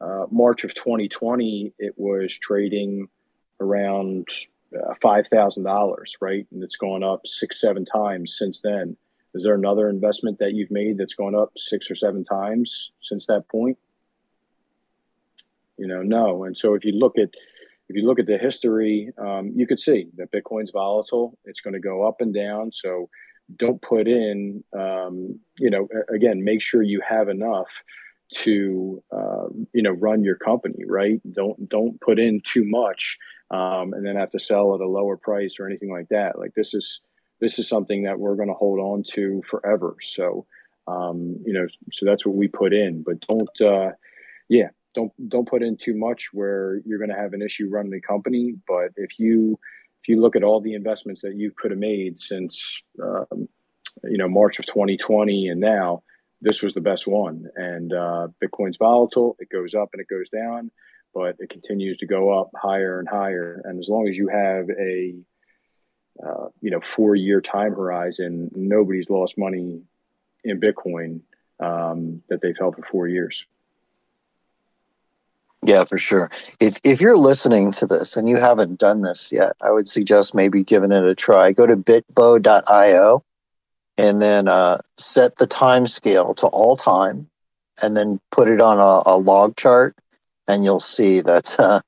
uh, March of 2020, it was trading around uh, five thousand dollars, right? And it's gone up six, seven times since then. Is there another investment that you've made that's gone up six or seven times since that point? You know, no. And so if you look at if you look at the history, um, you could see that Bitcoin's volatile. It's going to go up and down. So don't put in, um, you know, again, make sure you have enough to, uh, you know, run your company, right? Don't don't put in too much um, and then have to sell at a lower price or anything like that. Like this is this is something that we're going to hold on to forever. So, um, you know, so that's what we put in. But don't, uh, yeah, don't don't put in too much where you're going to have an issue running the company. But if you if you look at all the investments that you could have made since um, you know March of 2020 and now, this was the best one. And uh, Bitcoin's volatile; it goes up and it goes down, but it continues to go up higher and higher. And as long as you have a uh, you know four year time horizon, nobody's lost money in Bitcoin um, that they've held for four years. Yeah, for sure. If if you're listening to this and you haven't done this yet, I would suggest maybe giving it a try. Go to bitbo.io and then uh, set the time scale to all time and then put it on a, a log chart and you'll see that uh,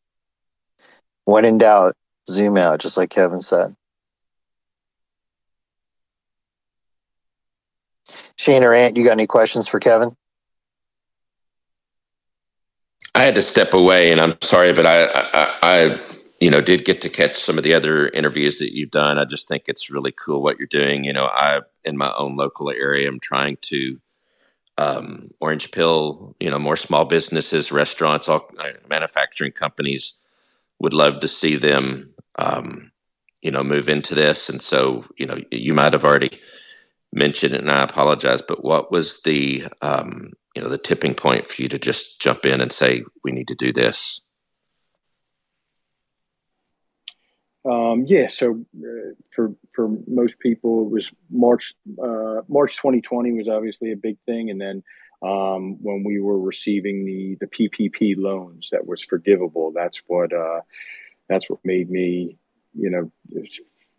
when in doubt, zoom out, just like Kevin said. Shane or Ant, you got any questions for Kevin? I had to step away, and I'm sorry, but I, I, I, you know, did get to catch some of the other interviews that you've done. I just think it's really cool what you're doing. You know, I, in my own local area, I am trying to um, orange pill, you know, more small businesses, restaurants, all uh, manufacturing companies would love to see them, um, you know, move into this. And so, you know, you might have already mentioned it, and I apologize, but what was the um, you know the tipping point for you to just jump in and say we need to do this. Um, yeah so uh, for for most people it was march uh, march 2020 was obviously a big thing. And then um, when we were receiving the the ppp loans that was forgivable that's what uh, that's what made me you know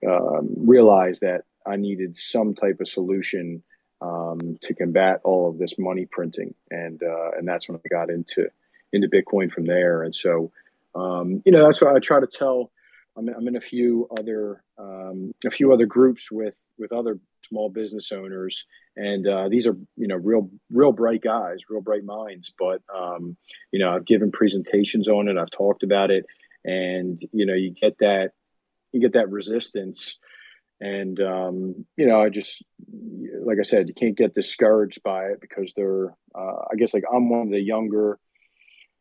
um, realize that i needed some type of solution um, to combat all of this money printing, and uh, and that's when I got into into Bitcoin from there. And so, um, you know, that's what I try to tell. I'm, I'm in a few other um, a few other groups with with other small business owners, and uh, these are you know real real bright guys, real bright minds. But um, you know, I've given presentations on it, I've talked about it, and you know, you get that you get that resistance and um, you know, I just like I said, you can't get discouraged by it because they're. Uh, I guess like I'm one of the younger,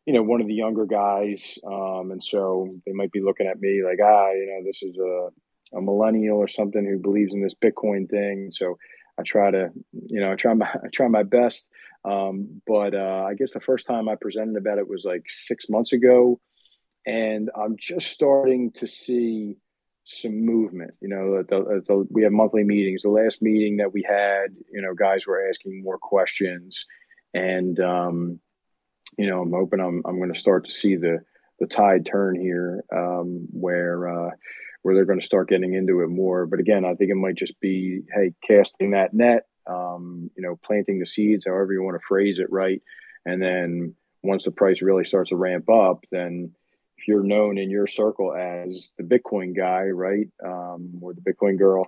you know, one of the younger guys, um, and so they might be looking at me like, ah, you know, this is a, a millennial or something who believes in this Bitcoin thing. So I try to, you know, I try my I try my best. Um, but uh, I guess the first time I presented about it was like six months ago, and I'm just starting to see some movement. You know, the, the, we have monthly meetings. The last meeting that we had, you know, guys were asking more questions, and um, you know, I'm hoping I'm I'm going to start to see the the tide turn here, um, where uh, where they're going to start getting into it more. But again, I think it might just be, hey, casting that net, um, you know, planting the seeds, however you want to phrase it, right, and then once the price really starts to ramp up, then if you're known in your circle as the Bitcoin guy, right, um, or the Bitcoin girl,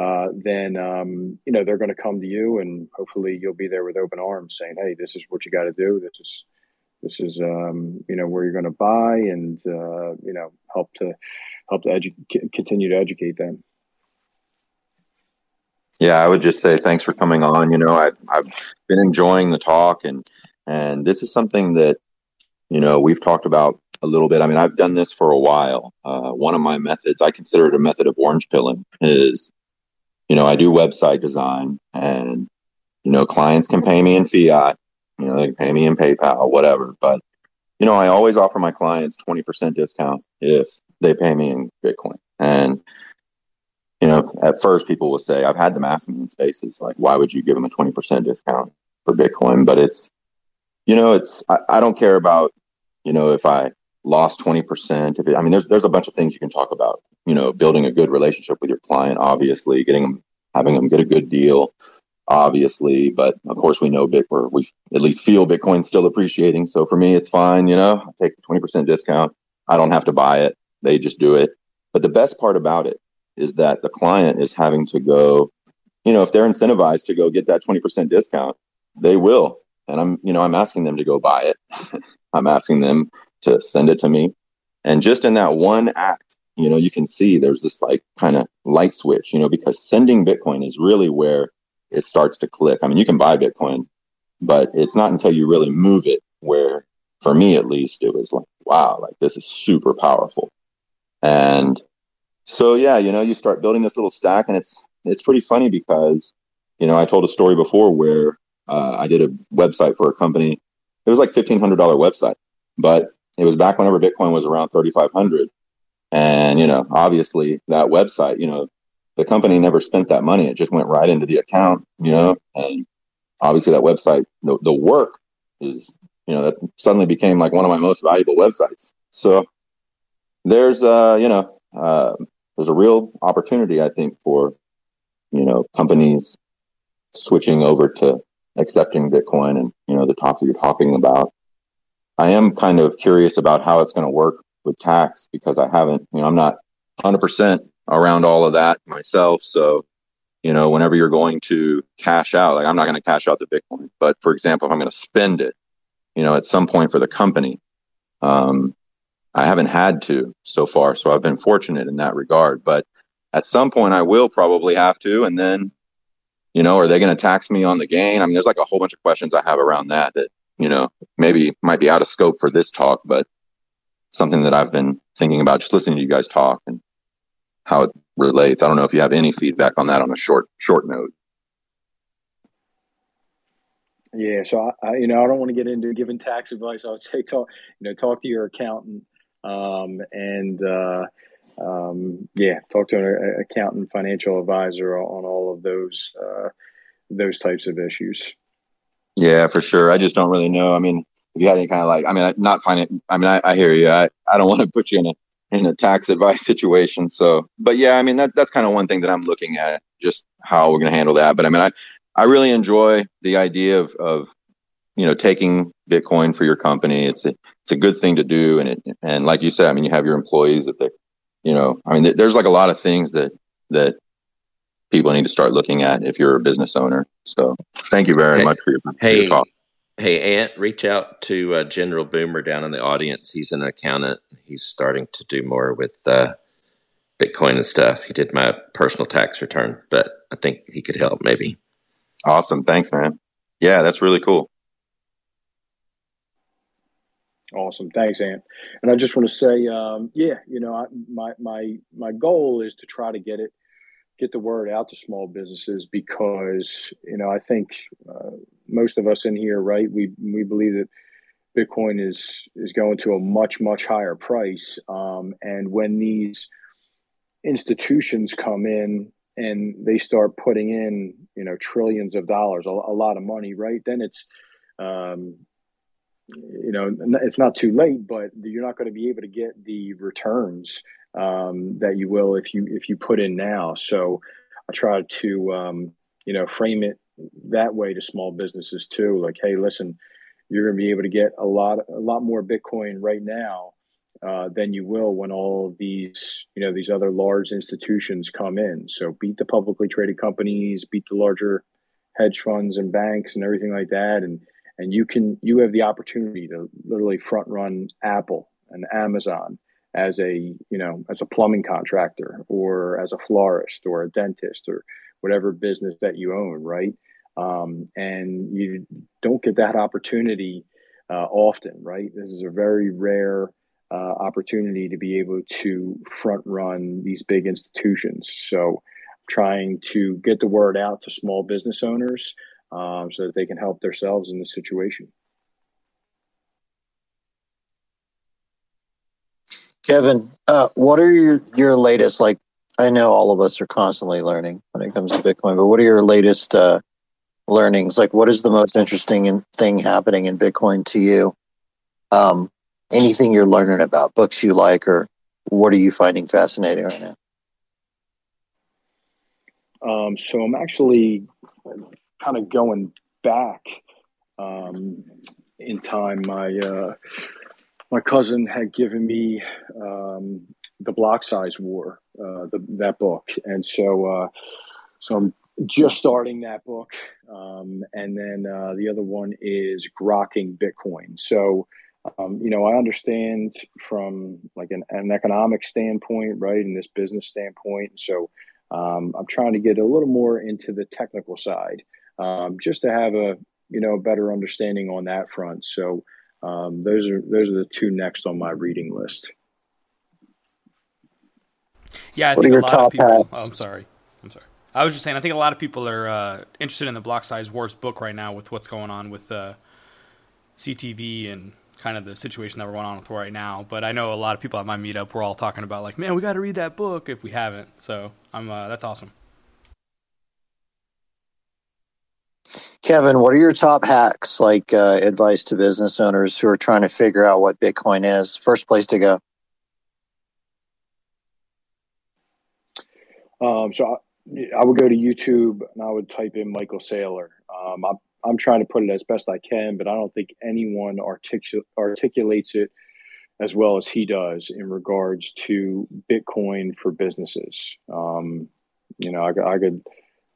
uh, then um, you know they're going to come to you, and hopefully you'll be there with open arms, saying, "Hey, this is what you got to do. This is this is um, you know where you're going to buy, and uh, you know help to help to edu- continue to educate them." Yeah, I would just say thanks for coming on. You know, I, I've been enjoying the talk, and and this is something that you know we've talked about a little bit. I mean, I've done this for a while. Uh, one of my methods, I consider it a method of orange pilling, is you know I do website design, and you know clients can pay me in fiat, you know they can pay me in PayPal, whatever. But you know I always offer my clients twenty percent discount if they pay me in Bitcoin, and you know, at first people will say, I've had them ask me in spaces, like, why would you give them a 20% discount for Bitcoin? But it's, you know, it's, I, I don't care about, you know, if I lost 20%. If it, I mean, there's, there's a bunch of things you can talk about, you know, building a good relationship with your client, obviously, getting them, having them get a good deal, obviously. But of course, we know Bitcoin, we at least feel Bitcoin's still appreciating. So for me, it's fine, you know, I take the 20% discount. I don't have to buy it. They just do it. But the best part about it is that the client is having to go, you know, if they're incentivized to go get that 20% discount, they will. And I'm, you know, I'm asking them to go buy it. I'm asking them to send it to me. And just in that one act, you know, you can see there's this like kind of light switch, you know, because sending Bitcoin is really where it starts to click. I mean, you can buy Bitcoin, but it's not until you really move it where, for me at least, it was like, wow, like this is super powerful. And so yeah, you know, you start building this little stack, and it's it's pretty funny because you know I told a story before where uh, I did a website for a company. It was like fifteen hundred dollar website, but it was back whenever Bitcoin was around thirty five hundred, and you know, obviously that website, you know, the company never spent that money; it just went right into the account, you know, and obviously that website, the, the work is, you know, that suddenly became like one of my most valuable websites. So there's, uh, you know, uh, there's a real opportunity, I think, for you know companies switching over to accepting Bitcoin and you know the that you're talking about. I am kind of curious about how it's going to work with tax because I haven't, you know, I'm not 100% around all of that myself. So, you know, whenever you're going to cash out, like I'm not going to cash out the Bitcoin, but for example, if I'm going to spend it, you know, at some point for the company, um, I haven't had to so far, so I've been fortunate in that regard. But at some point, I will probably have to, and then, you know, are they going to tax me on the gain? I mean, there's like a whole bunch of questions I have around that that you know maybe might be out of scope for this talk, but something that I've been thinking about just listening to you guys talk and how it relates. I don't know if you have any feedback on that on a short short note. Yeah, so I, I, you know I don't want to get into giving tax advice. I would say talk you know talk to your accountant um, and uh, um, yeah, talk to an accountant, financial advisor on all of those uh, those types of issues. Yeah, for sure. I just don't really know. I mean, if you had any kind of like, I mean, not find I mean, I, I hear you. I, I don't want to put you in a in a tax advice situation. So, but yeah, I mean, that that's kind of one thing that I'm looking at, just how we're going to handle that. But I mean, I I really enjoy the idea of of you know taking Bitcoin for your company. It's a it's a good thing to do, and it and like you said, I mean, you have your employees that they, you know, I mean, th- there's like a lot of things that that people need to start looking at if you're a business owner. So, thank you very hey, much for your, hey, for your talk. Hey, Ant, reach out to uh, General Boomer down in the audience. He's an accountant. He's starting to do more with uh, Bitcoin and stuff. He did my personal tax return, but I think he could help maybe. Awesome. Thanks, man. Yeah, that's really cool. Awesome, thanks, Ant. And I just want to say, um, yeah, you know, I, my my my goal is to try to get it, get the word out to small businesses because you know I think uh, most of us in here, right, we we believe that Bitcoin is is going to a much much higher price, um, and when these institutions come in and they start putting in you know trillions of dollars, a, a lot of money, right, then it's um, you know it's not too late but you're not going to be able to get the returns um, that you will if you if you put in now. So i try to um, you know frame it that way to small businesses too. Like hey listen you're going to be able to get a lot a lot more Bitcoin right now uh, than you will when all of these you know these other large institutions come in. So beat the publicly traded companies, beat the larger hedge funds and banks and everything like that, and and you can you have the opportunity to literally front run Apple and Amazon as a you know as a plumbing contractor or as a florist or a dentist or whatever business that you own, right? Um, and you don't get that opportunity uh, often, right? This is a very rare uh, opportunity to be able to front run these big institutions. So, trying to get the word out to small business owners um, so that they can help themselves in this situation. Kevin, uh, what are your, your latest? Like, I know all of us are constantly learning when it comes to Bitcoin, but what are your latest uh, learnings? Like, what is the most interesting thing happening in Bitcoin to you? Um, anything you're learning about, books you like, or what are you finding fascinating right now? Um, so I'm actually kind of going back um, in time. My uh, my cousin had given me um, the Block Size War, uh, the, that book, and so uh, so I'm just starting that book, um, and then uh, the other one is Grokking Bitcoin. So. Um, you know, I understand from like an, an economic standpoint, right, and this business standpoint. So, um, I'm trying to get a little more into the technical side, um, just to have a you know better understanding on that front. So um, those are those are the two next on my reading list. Yeah, I what think are a your lot top of people. Oh, I'm sorry. I'm sorry. I was just saying. I think a lot of people are uh, interested in the Block Size Wars book right now with what's going on with uh, CTV and kind of the situation that we're going on with right now. But I know a lot of people at my meetup were all talking about like, man, we got to read that book if we haven't. So I'm uh, that's awesome. Kevin, what are your top hacks, like uh, advice to business owners who are trying to figure out what Bitcoin is? First place to go. Um, so I, I would go to YouTube and I would type in Michael Saylor. Um, I'm, I'm trying to put it as best I can, but I don't think anyone articul- articulates it as well as he does in regards to Bitcoin for businesses. Um, you know, I, I could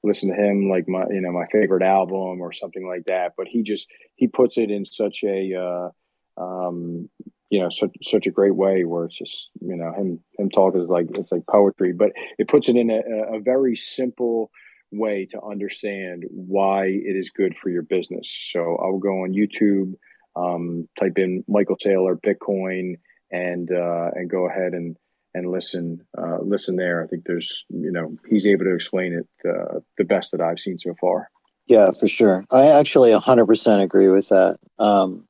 listen to him like my, you know, my favorite album or something like that, but he just, he puts it in such a, uh, um, you know, such, such a great way where it's just, you know, him, him talk is like, it's like poetry, but it puts it in a, a very simple way to understand why it is good for your business. So I will go on YouTube, um, type in Michael Saylor Bitcoin, and uh, and go ahead and and listen uh, listen there. I think there's you know he's able to explain it uh, the best that I've seen so far. Yeah, for sure. I actually 100% agree with that. Um,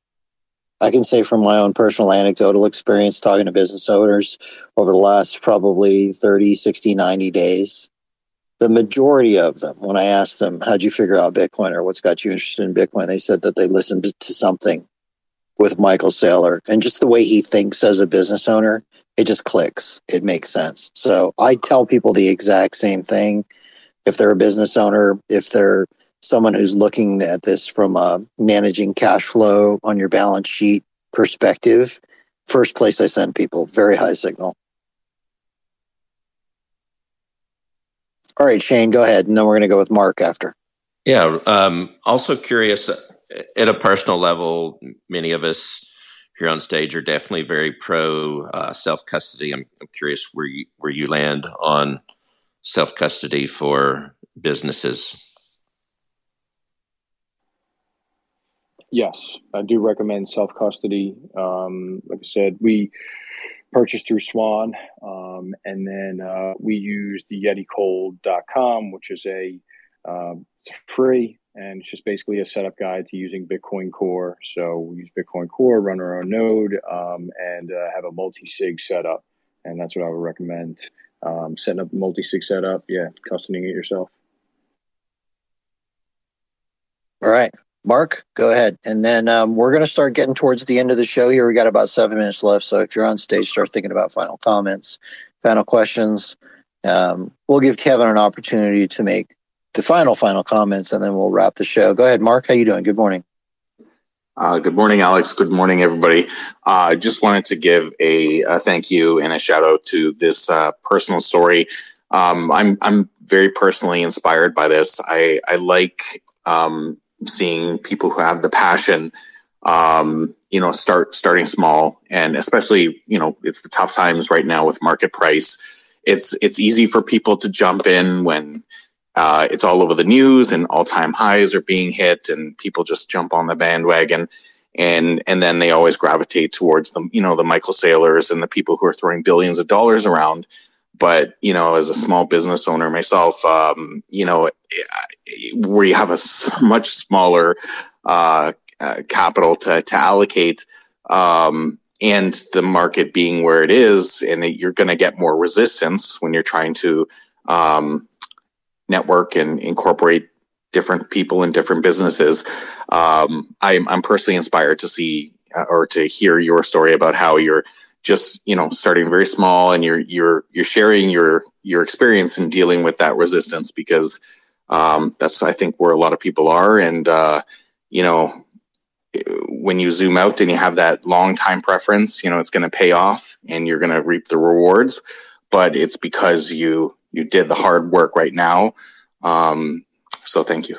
I can say from my own personal anecdotal experience talking to business owners over the last probably 30, 60, 90 days, the majority of them, when I asked them, how'd you figure out Bitcoin or what's got you interested in Bitcoin? They said that they listened to, to something with Michael Saylor and just the way he thinks as a business owner, it just clicks. It makes sense. So I tell people the exact same thing. If they're a business owner, if they're someone who's looking at this from a managing cash flow on your balance sheet perspective, first place I send people, very high signal. All right, Shane, go ahead. And then we're going to go with Mark after. Yeah. Um, also curious uh, at a personal level, many of us here on stage are definitely very pro uh, self custody. I'm, I'm curious where you where you land on self custody for businesses. Yes, I do recommend self custody. Um, like I said, we purchased through Swan, um, and then uh, we use the YetiCold.com, which is a um, it's free and it's just basically a setup guide to using Bitcoin Core. So we use Bitcoin Core, run our own node, um, and uh, have a multi sig setup, and that's what I would recommend. Um, setting up multi sig setup, yeah, custodying it yourself. All right, Mark, go ahead. And then um, we're going to start getting towards the end of the show here. We got about seven minutes left. So if you're on stage, start thinking about final comments, final questions. Um, we'll give Kevin an opportunity to make the final, final comments, and then we'll wrap the show. Go ahead, Mark. How you doing? Good morning. Uh, good morning, Alex. Good morning, everybody. I uh, just wanted to give a, a, thank you and a shout out to this uh, personal story. Um, I'm I'm very personally inspired by this. I I like um, seeing people who have the passion, um, you know, start starting small, and especially you know it's the tough times right now with market price. It's it's easy for people to jump in when uh, it's all over the news and all time highs are being hit and people just jump on the bandwagon. And, and then they always gravitate towards the, you know, the Michael Saylors and the people who are throwing billions of dollars around. But, you know, as a small business owner myself, um, you know, where you have a much smaller, uh, uh, capital to, to allocate, um, and the market being where it is, and you're going to get more resistance when you're trying to, um, network and incorporate different people and different businesses. Um, I'm, I'm personally inspired to see uh, or to hear your story about how you're just you know starting very small and you're you're you're sharing your your experience in dealing with that resistance because um, that's I think where a lot of people are and uh, you know when you zoom out and you have that long time preference you know it's going to pay off and you're going to reap the rewards but it's because you you did the hard work right now. Um, so thank you.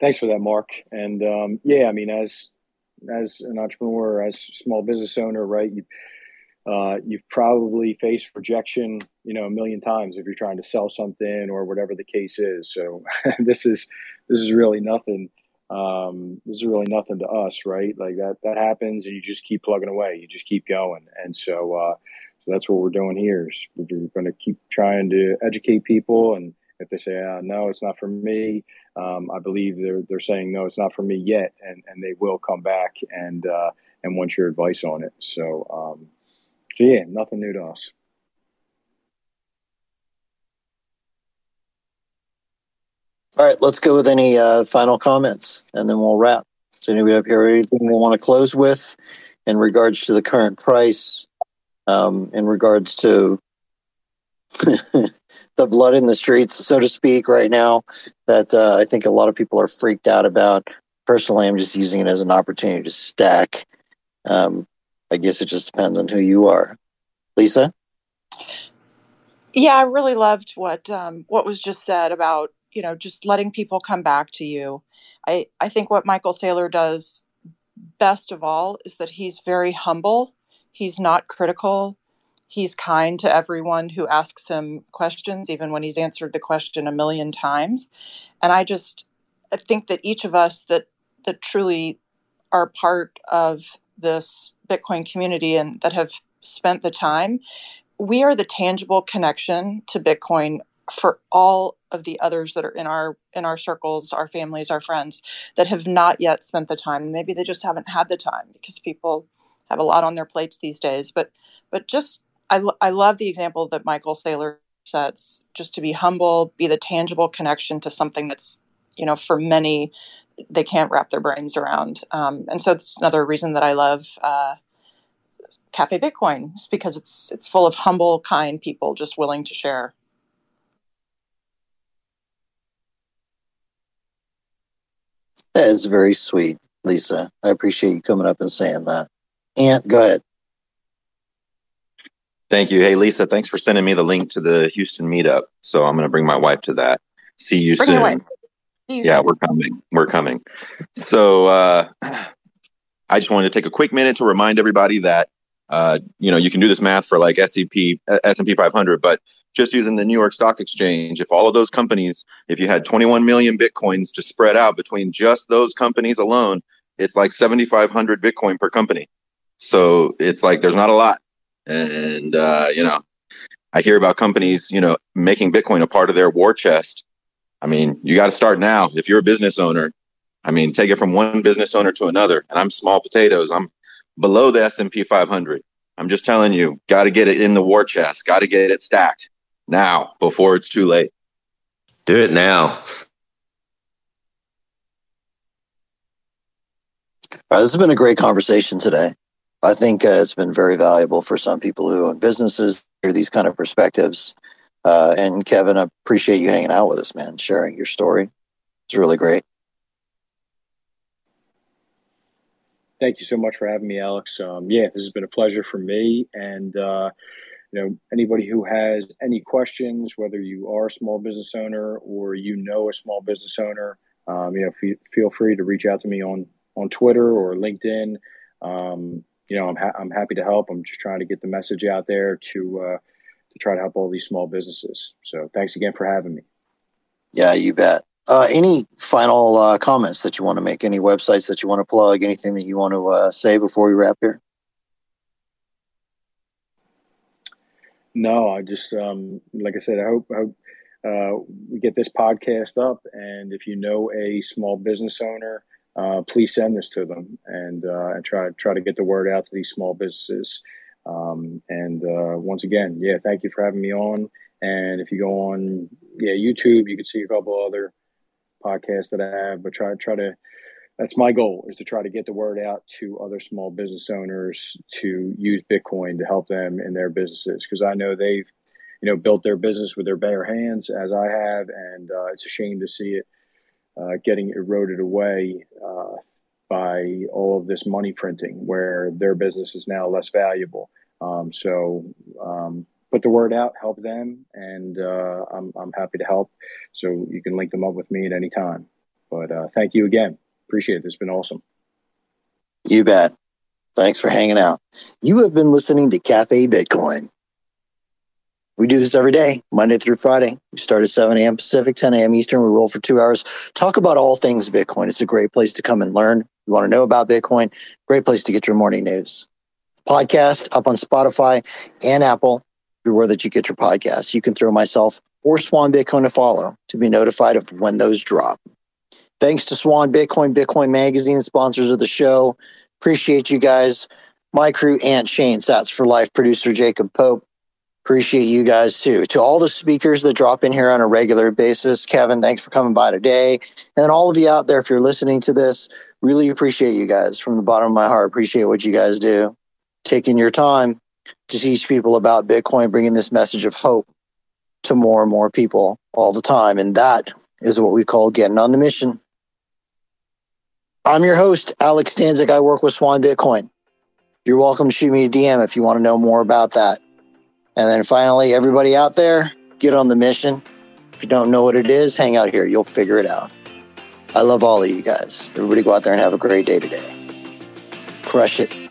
Thanks for that, Mark. And um, yeah, I mean, as as an entrepreneur, as small business owner, right? You uh, you've probably faced rejection, you know, a million times if you're trying to sell something or whatever the case is. So this is this is really nothing. Um, this is really nothing to us, right? Like that that happens, and you just keep plugging away. You just keep going, and so. Uh, so that's what we're doing here. Is we're going to keep trying to educate people, and if they say, oh, "No, it's not for me," um, I believe they're they're saying, "No, it's not for me yet," and and they will come back and uh, and want your advice on it. So, um, so yeah, nothing new to us. All right, let's go with any uh, final comments, and then we'll wrap. Does anybody up here anything they want to close with in regards to the current price um, in regards to the blood in the streets, so to speak, right now, that uh, I think a lot of people are freaked out about. Personally, I'm just using it as an opportunity to stack. Um, I guess it just depends on who you are. Lisa? Yeah, I really loved what um, what was just said about you know just letting people come back to you. I I think what Michael Saylor does best of all is that he's very humble He's not critical. He's kind to everyone who asks him questions, even when he's answered the question a million times. And I just I think that each of us that that truly are part of this Bitcoin community and that have spent the time, we are the tangible connection to Bitcoin for all of the others that are in our in our circles, our families, our friends that have not yet spent the time. Maybe they just haven't had the time because people have a lot on their plates these days. But but just I, I love the example that Michael Saylor sets. Just to be humble, be the tangible connection to something that's you know for many they can't wrap their brains around. Um, and so it's another reason that I love uh, Cafe Bitcoin, is because it's it's full of humble, kind people just willing to share. That is very sweet, Lisa. I appreciate you coming up and saying that. Ant, go ahead. Thank you. Hey, Lisa, thanks for sending me the link to the Houston meetup. So I'm going to bring my wife to that. See you bring soon. See you yeah, soon. we're coming. We're coming. So uh, I just wanted to take a quick minute to remind everybody that uh, you know you can do this math for like S&P S&P 500, but just using the New York Stock Exchange, if all of those companies, if you had 21 million bitcoins to spread out between just those companies alone, it's like 7,500 Bitcoin per company. So it's like there's not a lot. And, uh, you know, I hear about companies, you know, making Bitcoin a part of their war chest. I mean, you got to start now. If you're a business owner, I mean, take it from one business owner to another. And I'm small potatoes. I'm below the S&P 500. I'm just telling you, got to get it in the war chest. Got to get it stacked now before it's too late. Do it now. All right, this has been a great conversation today. I think uh, it's been very valuable for some people who own businesses hear these kind of perspectives. Uh, and Kevin, I appreciate you hanging out with us, man, sharing your story. It's really great. thank you so much for having me, Alex. Um, yeah, this has been a pleasure for me. And, uh, you know, anybody who has any questions, whether you are a small business owner or you know a small business owner, um, you know, f- feel free to reach out to me on, on Twitter or LinkedIn. Um, you know, I'm, ha- I'm happy to help. I'm just trying to get the message out there to, uh, to try to help all these small businesses. So thanks again for having me. Yeah, you bet. Uh, any final uh, comments that you want to make? Any websites that you want to plug? Anything that you want to uh, say before we wrap here? No, I just um, like I said, I hope, I hope uh, we get this podcast up, and if you know a small business owner, uh, please send this to them and uh, and try try to get the word out to these small businesses. Um, and once again, yeah, thank you for having me on. And if you go on, yeah, YouTube, you can see a couple other podcasts that I have, but try try to. That's my goal is to try to get the word out to other small business owners to use Bitcoin to help them in their businesses because I know they've, you know, built their business with their bare hands as I have, and uh, it's a shame to see it uh, getting eroded away uh, by all of this money printing, where their business is now less valuable. Um, so um, put the word out, help them, and uh, I'm, I'm happy to help. So you can link them up with me at any time. But uh, thank you again. Appreciate it. It's been awesome. You bet. Thanks for hanging out. You have been listening to Cafe Bitcoin. We do this every day, Monday through Friday. We start at 7 a.m. Pacific, 10 a.m. Eastern. We roll for two hours, talk about all things Bitcoin. It's a great place to come and learn. You want to know about Bitcoin? Great place to get your morning news. Podcast up on Spotify and Apple everywhere that you get your podcasts. You can throw myself or Swan Bitcoin to follow to be notified of when those drop. Thanks to Swan Bitcoin, Bitcoin Magazine, sponsors of the show. Appreciate you guys. My crew, Ant Shane, Sats for Life, producer Jacob Pope. Appreciate you guys too. To all the speakers that drop in here on a regular basis, Kevin, thanks for coming by today. And all of you out there, if you're listening to this, really appreciate you guys from the bottom of my heart. Appreciate what you guys do. Taking your time to teach people about Bitcoin, bringing this message of hope to more and more people all the time. And that is what we call getting on the mission. I'm your host, Alex Stanczyk. I work with Swan Bitcoin. You're welcome to shoot me a DM if you want to know more about that. And then finally, everybody out there, get on the mission. If you don't know what it is, hang out here. You'll figure it out. I love all of you guys. Everybody go out there and have a great day today. Crush it.